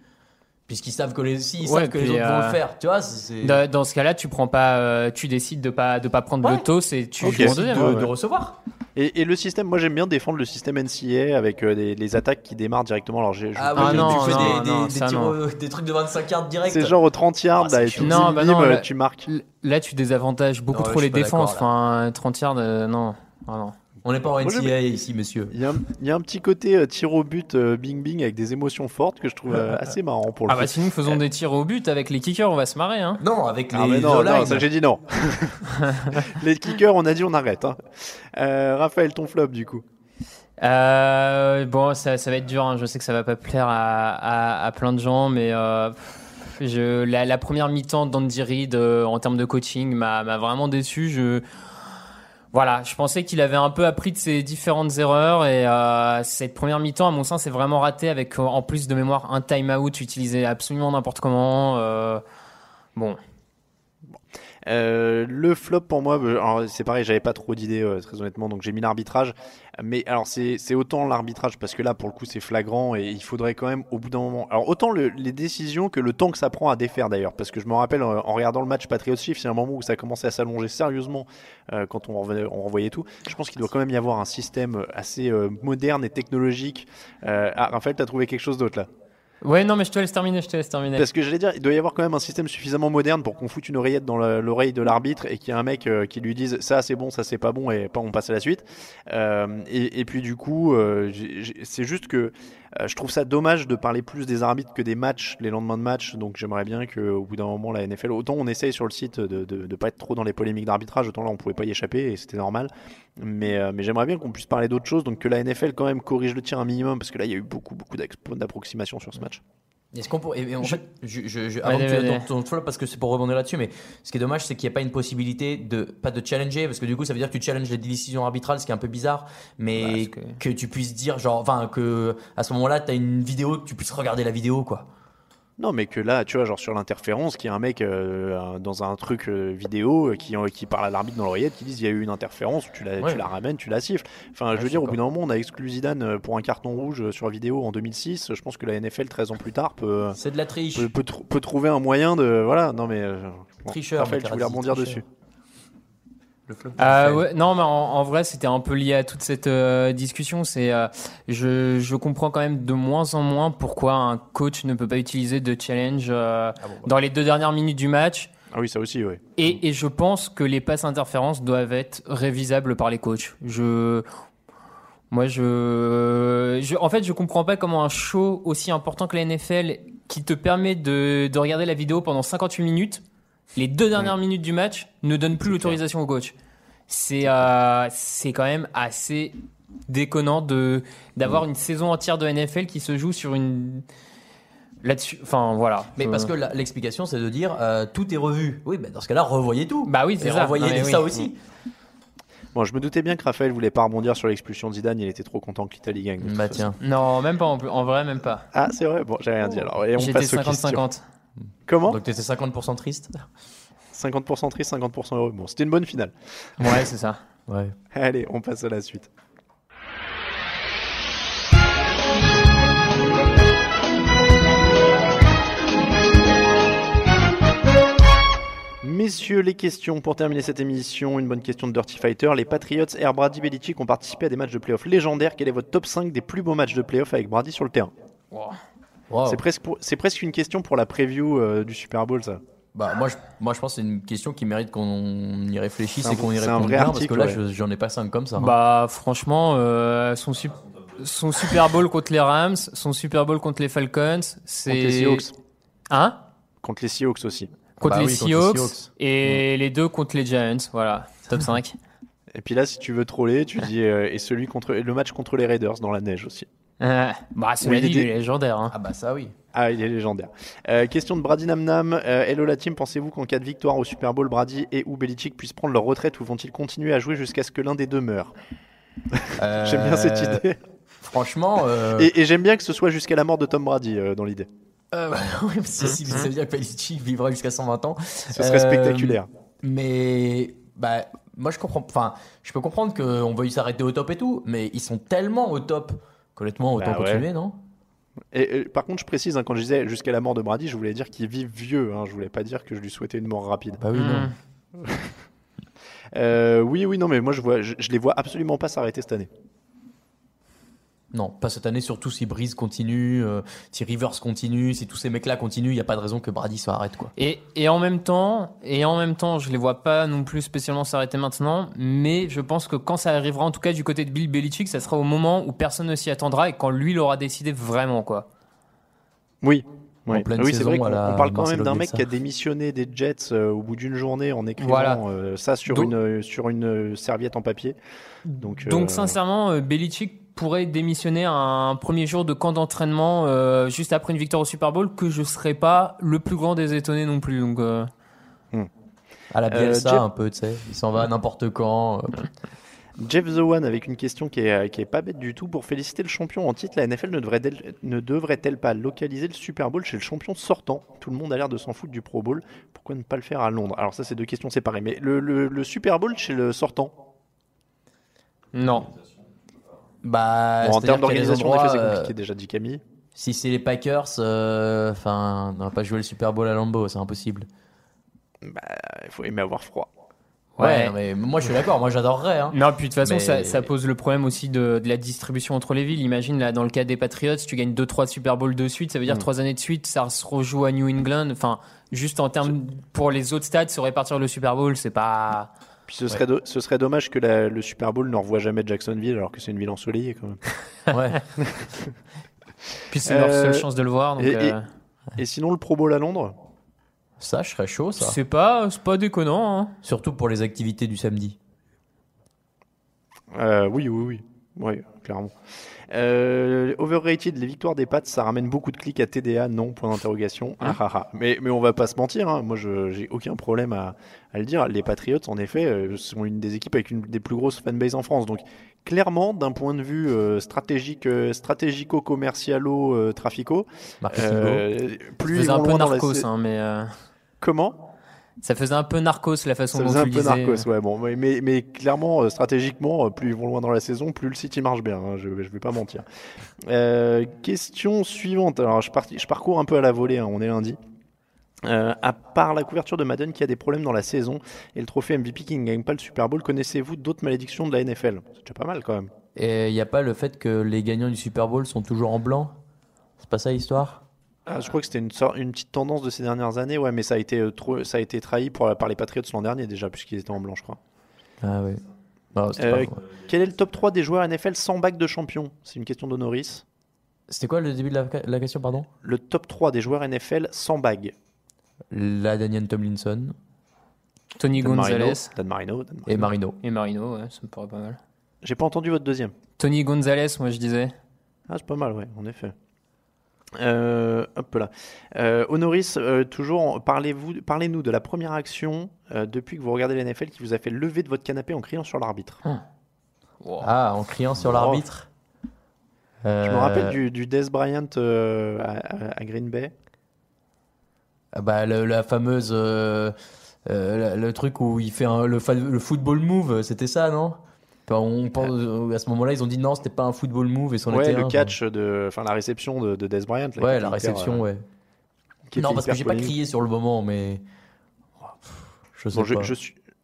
Puisqu'ils savent que les, s'ils
Ouais,
savent que les
puis,
autres vont
euh,
le faire, tu vois, c'est.
Dans, dans ce cas-là, tu prends pas, euh, tu décides de pas de pas prendre
Ouais.
le toss et tu
de, recevoir.
Et, et le système, moi j'aime bien défendre le système NCA avec euh, des- les attaques qui démarrent directement. Alors j'ai, je-
Ah,
Ah
oui,
non,
tu fais
non,
des,
non,
des,
ça,
des, tirs des trucs de 25 yards direct.
c'est genre au 30 yards,
Ah,
là, et tu
Non, bah non, là-
tu marques.
Là, tu désavantages beaucoup
Non,
trop les défenses. Enfin, 30 yards, euh, non. Ah, non.
On n'est pas en
Moi,
NCAA ici, monsieur.
Il y, a un, il y a un petit côté euh, tir au but euh, bing bing avec des émotions fortes que je trouve euh, assez marrant pour le
Ah
coup.
bah sinon faisons des tirs au but avec les kickers, on va se marrer hein.
Non, avec les
Ah mais non, non, ça j'ai dit non. [laughs] les kickers, on a dit on arrête. Hein. Euh, Raphaël, ton flop du coup.
Euh, bon, ça, ça va être dur. hein. Je sais que ça va pas plaire à, à, à plein de gens, mais euh, je, la, la première mi-temps d'Andy Reid euh, en termes de coaching m'a m'a vraiment déçu. Je voilà, je pensais qu'il avait un peu appris de ses différentes erreurs et euh, cette première mi-temps, à mon sens, c'est vraiment raté avec euh, en plus de mémoire un time-out utilisé absolument n'importe comment. euh, bon,
Euh, le flop pour moi, euh, c'est pareil, j'avais pas trop d'idées euh, très honnêtement, donc j'ai mis l'arbitrage. Mais alors c'est c'est autant l'arbitrage parce que là pour le coup c'est flagrant et il faudrait quand même au bout d'un moment. Alors autant le- les décisions que le temps que ça prend à défaire d'ailleurs, parce que je me rappelle en regardant le match Patriots Chiefs, a un moment où ça commençait à s'allonger sérieusement quand on renvoyait tout. Je pense qu'il doit quand même y avoir un système assez moderne et technologique. Ah Raphaël, t'as trouvé quelque chose d'autre là?
Ouais, non, mais je te laisse terminer, je te laisse terminer.
Parce que j'allais dire, il doit y avoir quand même un système suffisamment moderne pour qu'on foute une oreillette dans l'oreille de l'arbitre et qu'il y ait un mec euh, qui lui dise ça c'est bon, ça c'est pas bon et pas on passe à la suite. Euh, et, puis du coup, euh, c'est juste que je trouve ça dommage de parler plus des arbitres que des matchs, les lendemains de match. Donc j'aimerais bien qu'au bout d'un moment la NFL, autant on essaye sur le site de, de pas être trop dans les polémiques d'arbitrage, autant là on pouvait pas y échapper et c'était normal. Mais, euh, mais j'aimerais bien qu'on puisse parler d'autres choses, donc que la NFL quand même corrige le tir un minimum parce que là il y a eu beaucoup beaucoup d'approximations sur ce match.
Est-ce qu'on pourrait- en fait, je, je, je-
Allez,
avant que tu
allez.
ton, parce que c'est pour rebondir là-dessus, mais ce qui est dommage, c'est qu'il n'y a pas une possibilité de, pas de challenger, parce que du coup, ça veut dire que tu challenges les décisions arbitrales, ce qui est un peu bizarre, mais que...
que-
tu puisses dire, genre, enfin, que à ce moment-là, tu as une vidéo, que tu puisses regarder la vidéo, quoi.
Non, mais que là, tu vois, genre sur l'interférence, qu'il y a un mec euh, dans un truc euh, vidéo euh, qui, euh, qui parle à l'arbitre dans l'oreillette, qui dit il y a eu une interférence, tu la,
Ouais.
tu la ramènes, tu la siffles. Enfin,
Ouais,
je veux dire, au bout d'un moment, on a exclu Zidane pour un carton rouge sur vidéo en 2006. Je pense que la NFL, 13 ans plus tard, peut,
C'est de la triche.
peut, peut, tr- peut trouver un moyen de. Voilà, non, mais. euh, bon,
Tricheur,
Raphaël, tu voulais rebondir
tricheur.
dessus.
Le flop.
Euh, ouais, non, mais en, en vrai, c'était un peu lié à toute cette euh, discussion. C'est, euh, je, je comprends quand même de moins en moins pourquoi un coach ne peut pas utiliser de challenge euh,
Ah bon, bah.
dans les deux dernières minutes du match.
Ah oui, ça aussi, oui.
Et, et je pense que les passes interférences doivent être révisables par les coachs. Je, moi, je, je, en fait, je comprends pas comment un show aussi important que la NFL, qui te permet de, de regarder la vidéo pendant 58 minutes, les deux dernières minutes du match, ne donne plus l'autorisation au coach. C'est, euh, c'est quand même assez déconnant de d'avoir une saison entière de NFL qui se joue sur une là-dessus. Enfin, voilà.
Mais parce que l'explication, c'est de dire, euh, tout est revu. Oui, bah, dans ce cas-là, revoyez tout.
bah oui, c'est ça.
revoyez
Non,
ça
oui.
aussi.
Bon, je me doutais bien que Raphaël voulait pas rebondir sur l'expulsion de Zidane, il était trop content que l'Italie gagne.
Bah
façon.
tiens.
Non, même pas en, plus. en vrai, même pas.
Ah, c'est vrai, bon, j'ai rien dit alors. Et on
J'étais
passe aux questions.
50-50.
Comment
Donc t'étais 50% triste [laughs]
50% triste, 50% heureux. Bon, c'était une bonne finale.
Ouais, c'est ça.
Ouais. [laughs]
Allez, on passe à la suite. Messieurs, les questions pour terminer cette émission. Une bonne question de Dirty Fighter. Les Patriots et Brady Belichick ont participé à des matchs de playoff légendaires. Quel est votre top 5 des plus beaux matchs de playoff avec Brady sur le terrain?
Wow.
C'est presque, une question pour la preview euh, du Super Bowl, ça.
Bah, moi, je, moi, je pense que c'est une question qui mérite qu'on y réfléchisse et qu'on y réponde bien, parce que là,
ouais.
je- j'en ai pas cinq comme ça. hein.
Bah franchement, euh, son, sup- son Super Bowl contre les Rams, son Super Bowl contre les Falcons, c'est...
Contre les Seahawks.
Hein?
Contre les Seahawks aussi.
Contre
Bah
les
oui, contre les
Seahawks et les deux contre les Giants. Voilà, top 5.
Et puis là, si tu veux troller, tu dis euh, et celui contre et le match contre les Raiders dans la neige aussi.
Euh, bah
Oui,
il est légendaire. Hein.
Ah bah ça oui.
Ah, il est légendaire. Euh, question de Brady Namnam. Euh, hello la team, pensez-vous qu'en cas de victoire au Super Bowl, Brady et ou Belichick puissent prendre leur retraite ou vont-ils continuer à jouer jusqu'à ce que l'un des deux meure? [laughs] J'aime bien cette
Euh,
idée.
Franchement, euh,
Et, et j'aime bien que ce soit jusqu'à la mort de Tom Brady euh, dans l'idée.
euh, [laughs] oui, parce que si, ça veut dire que Belichick vivra jusqu'à 120 ans.
Ce serait
Euh,
spectaculaire.
Mais bah moi je comprends. Enfin, je peux comprendre qu'on veuille s'arrêter au top et tout, mais ils sont tellement au top qu'honnêtement autant
Bah ouais.
continuer, non?
Et, et, par contre, je précise, hein, quand je disais jusqu'à la mort de Brady, je voulais dire qu'il vive vieux. Hein, je voulais pas dire que je lui souhaitais une mort rapide.
Bah oui, non. [laughs]
Euh, oui, oui, non, mais moi je vois, je, je les vois absolument pas s'arrêter cette année.
Non, pas cette année, surtout si Breeze continue, euh, si Rivers continue, si tous ces mecs-là continuent, il n'y a pas de raison que Brady s'arrête quoi.
Et, et en même temps, et en même temps, je les vois pas non plus spécialement s'arrêter maintenant, mais je pense que quand ça arrivera, en tout cas du côté de Bill Belichick, ça sera au moment où personne ne s'y attendra et quand lui l'aura décidé vraiment quoi.
Oui.
En
Oui,
pleine
oui c'est vrai qu'on parle quand même d'un mec qui a démissionné des Jets euh, au bout d'une journée en écrivant
Voilà.
euh, ça sur
Donc-
une sur une serviette en papier. Donc,
Donc
euh,
sincèrement, euh, Belichick pourrait démissionner un premier jour de camp d'entraînement euh, juste après une victoire au Super Bowl que je serais pas le plus grand des étonnés non plus. Donc euh,
À la Bielsa
Jeff-
un peu, tu sais, il s'en va n'importe quand. euh. [laughs]
Jeff The One avec une question qui est, qui est pas bête du tout. Pour féliciter le champion en titre, la NFL ne devrait-elle ne devrait-elle pas localiser le Super Bowl chez le champion sortant? Tout le monde a l'air de s'en foutre du Pro Bowl. Pourquoi ne pas le faire à Londres? Alors ça, c'est deux questions séparées. Mais le, le- le Super Bowl chez le sortant?
Non.
Bah,
Bon, En termes d'organisation, en effet, c'est compliqué
euh,
déjà, dit Camille.
Si c'est les Packers, euh, enfin, on va pas jouer le Super Bowl à Lambeau, c'est impossible.
Bah, il faut aimer avoir froid.
Ouais,
Ouais.
non, mais moi je suis d'accord, moi j'adorerais. Hein.
Non, puis de toute façon,
Mais-
ça, ça pose le problème aussi de, de la distribution entre les villes. Imagine, là, dans le cas des Patriots, tu gagnes 2-3 Super Bowl de suite, ça veut dire
Mm.
3 années de suite, ça se rejoue à New England. Enfin, juste en termes, pour les autres stades, se répartir le Super Bowl, c'est pas.
Puis ce serait, do- ce serait dommage que la- le Super Bowl ne revoie jamais Jacksonville alors que c'est une ville ensoleillée quand même. [laughs]
Ouais. [laughs]
Puis c'est leur
Euh,
seule chance de le voir. Donc,
et- et-
euh,
Et sinon, le Pro Bowl à Londres?
Ça, je serais chaud, ça.
c'est pas, c'est pas déconnant. Hein.
Surtout pour les activités du samedi.
Euh, Oui, oui, oui. Oui, clairement. Euh, overrated, les victoires des Pats, ça ramène beaucoup de clics à TDA, non, point d'interrogation. Ah, ah, ah. Mais, mais on va pas se mentir, hein. moi je j'ai aucun problème à, à le dire. Les Patriots, en effet, euh, sont une des équipes avec une des plus grosses fanbases en France. Donc clairement, d'un point de vue euh, stratégique, euh, stratégico-commercialo, trafico,
Marketing
euh, plus ils vont loin dans la
hein, mais.
Comment?
Ça faisait un peu narcos la façon
Ça
dont
faisait un
tu le
peu narcos, ouais. Bon, mais, clairement, euh, stratégiquement, euh, plus ils vont loin dans la saison, plus le City marche bien. hein, je, je vais pas mentir. Euh, question suivante. Alors, je parcours un peu à la volée. hein, on est lundi. Euh, à part la couverture de Madden qui a des problèmes dans la saison et le trophée MVP qui ne gagne pas le Super Bowl, connaissez-vous d'autres malédictions de la NFL C'est déjà pas mal quand même.
Et il n'y a pas le fait que les gagnants du Super Bowl sont toujours en blanc? C'est pas ça l'histoire?
Ah, je crois que c'était une, une petite tendance de ces dernières années, ouais, mais ça a été, euh, trop, ça a été trahi pour- par les Patriots l'an dernier déjà, puisqu'ils étaient en blanc, je crois.
Ah oui. Non, c'était
Euh,
pas-
quel est le top 3 des joueurs NFL sans bague de champion? C'est une question d'Honoris.
C'était quoi le début de la, la question, pardon?
Le top 3 des joueurs NFL sans bague.
La Daniel Tomlinson
Tony
Dan Marino,
Gonzalez
Dan Marino, Dan Marino.
et Marino.
et Marino, ouais, ça me paraît pas mal.
J'ai pas entendu votre deuxième.
Tony Gonzalez, moi je disais.
Ah, c'est pas mal, ouais, en effet. Euh, hop là. Euh, Honoris, euh, toujours, parlez-vous, parlez-nous de la première action euh, depuis que vous regardez la NFL qui vous a fait lever de votre canapé en criant sur l'arbitre.
Ah, en criant sur l'arbitre
Je me rappelle du, du Des Bryant euh, à, à- à Green Bay.
ah bah, le- la fameuse. euh, euh, le truc où il fait un- le, football move, c'était ça, non? On pense, À ce moment-là, ils ont dit non, c'était pas un football move et sur le terrain.
catch de, enfin la réception de, de Des Bryant. là,
Ouais, la
hyper,
réception, ouais. Non, parce que j'ai pas crié sur le moment, mais. Je sais
Bon,
pas.
je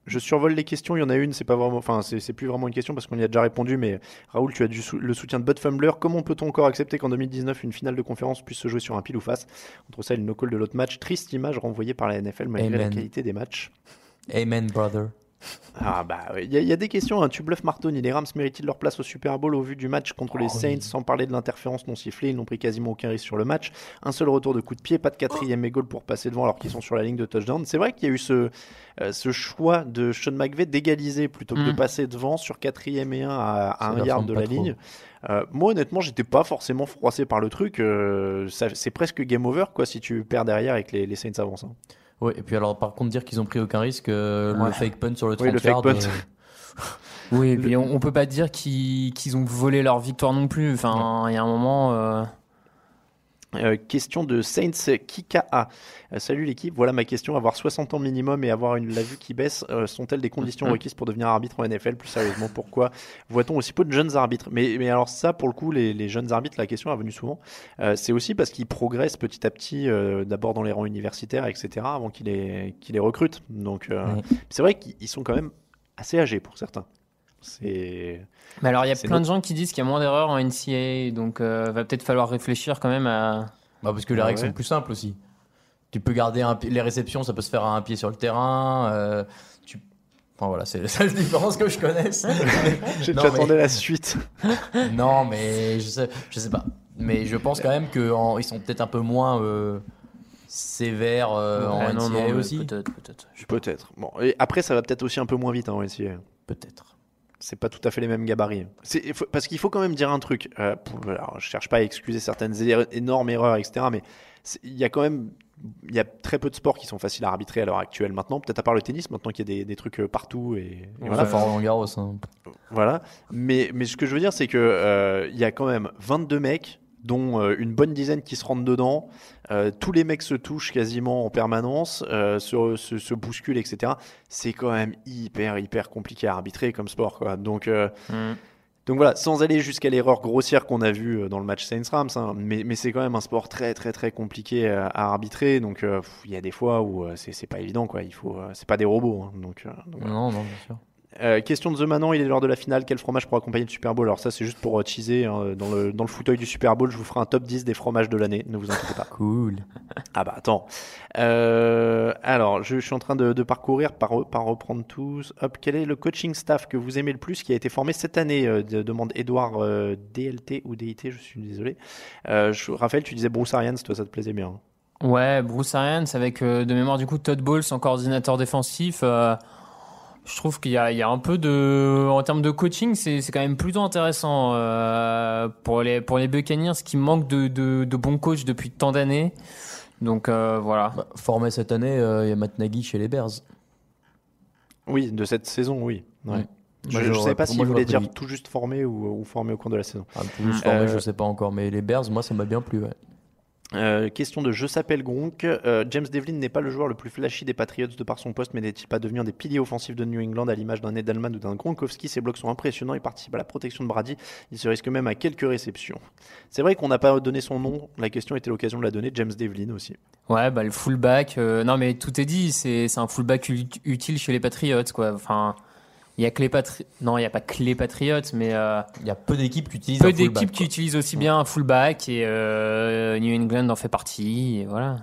je survole les questions. Il y en a une, c'est pas vraiment, enfin, c'est plus vraiment une question parce qu'on y a déjà répondu. Mais Raoul, tu as du sou- le soutien de Bud Fumbler. Comment peut-on encore accepter qu'en 2019 une finale de conférence puisse se jouer sur un pile ou face? Entre ça et le no-call de l'autre match, triste image renvoyée par la NFL malgré la qualité des matchs.
Amen, brother.
Ah bah, il y, a- il y a des questions. hein. Tu bluffes Martoni. Les Rams méritent leur place au Super Bowl au vu du match contre les
Oh,
Saints,
oui.
sans parler de l'interférence non sifflée? Ils n'ont pris quasiment aucun risque sur le match. Un seul retour de coup de pied, pas de quatrième et goal pour passer devant alors qu'ils sont sur la ligne de touchdown. C'est vrai qu'il y a eu ce, euh, ce choix de Sean McVay d'égaliser plutôt que de
Mm.
passer devant sur quatrième et un à, un yard de la
trop.
ligne. Euh, moi honnêtement, j'étais pas forcément froissé par le truc. Euh, c'est presque game over quoi si tu perds derrière et que les, les Saints avancent. hein.
Ouais, et puis alors, par contre, dire qu'ils ont pris aucun risque, euh,
Ouais.
le fake punt sur le 30
Oui, le fake
yards,
punt.
euh, [laughs]
Oui, [laughs] et puis on, on peut pas dire qu'ils qu'ils ont volé leur victoire non plus. Enfin, il y a un moment. Euh,
question de Saints Kikaa. Euh, salut l'équipe, voilà ma question. Avoir 60 ans minimum et avoir une, la vue qui baisse euh, sont-elles des conditions requises pour devenir arbitre en NFL Plus sérieusement, pourquoi voit-on aussi peu de jeunes arbitres? Mais, mais alors ça, pour le coup, les, les jeunes arbitres, la question est venue souvent. Euh, c'est aussi parce qu'ils progressent petit à petit, d'abord dans les rangs universitaires, etc., avant qu'ils les, les recrutent. Donc
Ouais.
c'est vrai qu'ils ils sont quand même assez âgés pour certains. C'est...
Mais alors, il y a plein
notre-
de gens qui disent qu'il y a moins d'erreurs en NCAA, donc euh, va peut-être falloir réfléchir quand même à.
Bah parce que les
Ah
règles
ouais.
sont plus simples aussi. Tu peux garder un les réceptions, ça peut se faire à un pied sur le terrain. euh, tu... Enfin voilà, c'est la seule [laughs] différence que je connaisse. [laughs]
J'attendais
mais-
la suite. [laughs]
non, mais je sais, je sais pas. Mais je pense quand même qu'ils sont peut-être un peu moins euh, sévères euh, en
Ouais, non,
NCAA
non,
aussi.
Peut-être.
Bon, et après, ça va peut-être aussi un peu moins vite hein, en NCAA.
Peut-être.
C'est pas tout à fait les mêmes gabarits. C'est- parce qu'il faut quand même dire un truc. Euh, pour- alors, je cherche pas à excuser certaines er- énormes erreurs, etc. Mais il y a quand même il y a très peu de sports qui sont faciles à arbitrer à l'heure actuelle maintenant. Peut-être à part le tennis, maintenant qu'il y a des, des trucs euh, partout et, et
Voilà,
voilà.
Roland Garros. hein.
Voilà. Mais, mais ce que je veux dire, c'est que euh, il y a quand même 22 mecs, dont euh, une bonne dizaine qui se rentrent dedans. Euh, tous les mecs se touchent quasiment en permanence, euh, se, se, se bousculent, etc. C'est quand même hyper, hyper compliqué à arbitrer comme sport. Quoi. Donc, euh,
Mm.
donc voilà, sans aller jusqu'à l'erreur grossière qu'on a vue dans le match Saints-Rams, hein, mais, mais c'est quand même un sport très, très, très compliqué à, à arbitrer. Donc il y a des fois où c'est pas évident. quoi. Il faut, c'est pas des robots. hein. donc, donc voilà.
Non, non, bien sûr.
Euh, question de The Manon, il est l'heure de la finale. Quel fromage pour accompagner le Super Bowl? Alors, ça, c'est juste pour euh, teaser. hein, dans, le, dans le fauteuil du Super Bowl, je vous ferai un top 10 des fromages de l'année. Ne vous inquiétez pas. [laughs]
Cool.
Ah bah attends. Euh, alors, je, je suis en train de, de parcourir, par, par reprendre tous. Hop, quel est le coaching staff que vous aimez le plus qui a été formé cette année euh, de- Demande Edouard euh, DLT ou DIT, je suis désolé. Euh, je- Raphaël, tu disais Bruce Arians, toi, ça te plaisait bien. hein?
Ouais, Bruce Arians avec euh, de mémoire du coup Todd Bowles en coordinateur défensif. Je trouve qu'il y a, il y a un peu de, en termes de coaching, c'est c'est quand même plutôt intéressant euh, pour les pour les Buccaneers qui manquent de, de, de bons coachs depuis tant d'années. Donc euh, voilà.
Bah, formé cette année, euh, il y a Matt Nagy chez les Bears.
Oui, de cette saison, oui. Ouais. Je ne savais pas
moi,
voulait
j'aurais
dire tout juste formé ou, ou formé au cours de la saison.
Ah, plus formé,
Euh,
je sais pas encore, mais les Bears, moi, ça m'a bien plu. Ouais.
Euh, question de Je s'appelle Gronk. Euh, James Devlin n'est pas le joueur le plus flashy des Patriots de par son poste, mais n'est-il pas devenu un des piliers offensifs de New England à l'image d'un Edelman ou d'un Gronkowski? Ses blocs sont impressionnants, il participe à la protection de Brady, il se risque même à quelques réceptions. C'est vrai qu'on n'a pas donné son nom, la question était l'occasion de la donner, James Devlin aussi.
Ouais, bah le fullback. euh, non mais tout est dit. C'est un fullback ut- utile chez les Patriots quoi. Enfin, il y a que les Patri- Non, il y a pas que les Patriots, mais euh,
Il y a peu d'équipes qui utilisent
peu
un fullback,
d'équipes qui utilisent aussi bien un fullback et euh, New England en fait partie. Et voilà.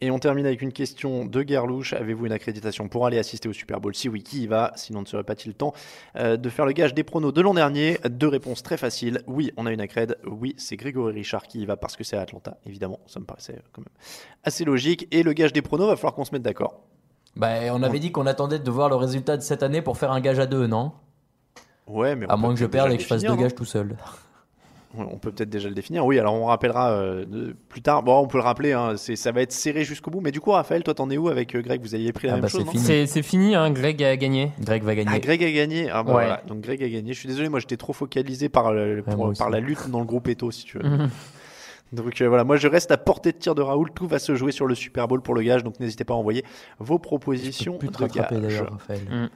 Et on termine avec une question de Guerlouche. Avez-vous une accréditation pour aller assister au Super Bowl? Si oui, qui y va? Sinon, ne serait pas-il temps euh, de faire le gage des pronos de l'an dernier? Deux réponses très faciles. Oui, on a une accred. Oui, c'est Grégory Richard qui y va parce que c'est à Atlanta. Évidemment, ça me paraissait quand même assez logique. Et le gage des pronos, va falloir qu'on se mette d'accord.
Bah, on avait dit qu'on attendait de voir le résultat de cette année pour faire un gage à deux, non?
Ouais, mais
À moins que je perde et que je fasse deux gages tout seul.
On peut peut-être déjà le définir. Oui, alors on rappellera euh, plus tard. Bon, on peut le rappeler. Hein, c'est, ça va être serré jusqu'au bout. Mais du coup, Raphaël, toi, t'en es où avec euh, Greg? Vous aviez pris la
Ah
même
bah,
chose
c'est
non?
fini.
C'est c'est fini. Hein, Greg a gagné.
Greg va gagner.
Ah, Greg a gagné. Ah, bah,
Ouais.
voilà. Donc Greg a gagné. Je suis désolé, moi j'étais trop focalisé par, le- pour-
moi aussi.
par la lutte dans le groupe Eto, si tu veux. [laughs] Donc euh, voilà, moi je reste à portée de tir de Raoul. Tout va se jouer sur le Super Bowl pour le gage. Donc n'hésitez pas à envoyer vos
Je
propositions
peux plus te
de
rattraper
gage.
d'ailleurs, Raphaël.
Mm.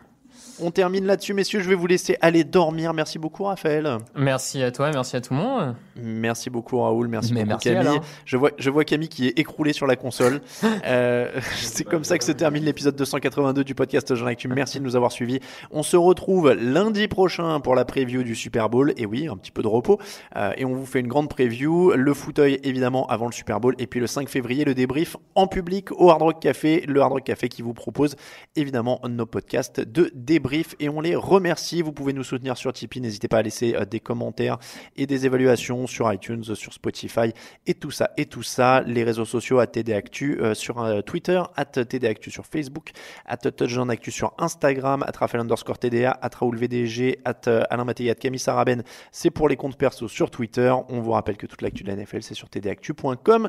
On termine là-dessus, messieurs. Je vais vous laisser aller dormir. Merci beaucoup, Raphaël.
Merci à toi, merci à tout le monde.
Merci beaucoup, Raoul. Merci
Mais
beaucoup,
merci,
Camille.
Alain.
Je vois, je vois Camille qui est écroulée sur la console. [laughs] Euh, [laughs] c'est comme ça que se termine l'épisode 282 du podcast Jean Actu. Merci de nous avoir suivis. On se retrouve lundi prochain pour la preview du Super Bowl. Et oui, un petit peu de repos. Euh, et on vous fait une grande preview. Le fauteuil, évidemment, avant le Super Bowl. Et puis le 5 février, le débrief en public au Hard Rock Café. Le Hard Rock Café qui vous propose, évidemment, nos podcasts de débrief. Et on les remercie. Vous pouvez nous soutenir sur Tipeee. N'hésitez pas à laisser euh, des commentaires et des évaluations sur iTunes, sur Spotify et tout ça et tout ça. Les réseaux sociaux à TD Actu euh, sur euh, Twitter, at TD Actu sur Facebook, at Touchdown Actu sur Instagram, at Raphaël underscore TDA, Raoul VDG, at euh, Alain Mattei, at Camille Saraben. C'est pour les comptes perso sur Twitter. On vous rappelle que toute l'actu de la NFL, c'est sur tdactu.com.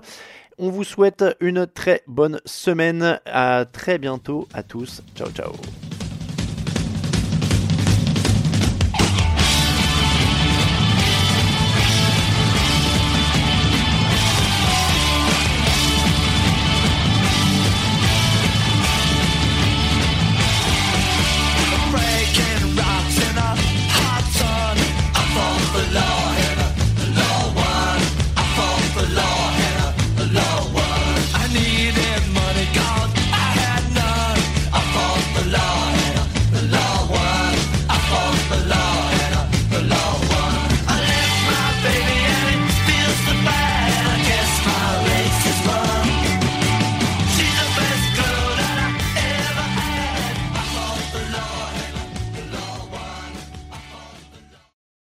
On vous souhaite une très bonne semaine. À très bientôt à tous. Ciao, ciao.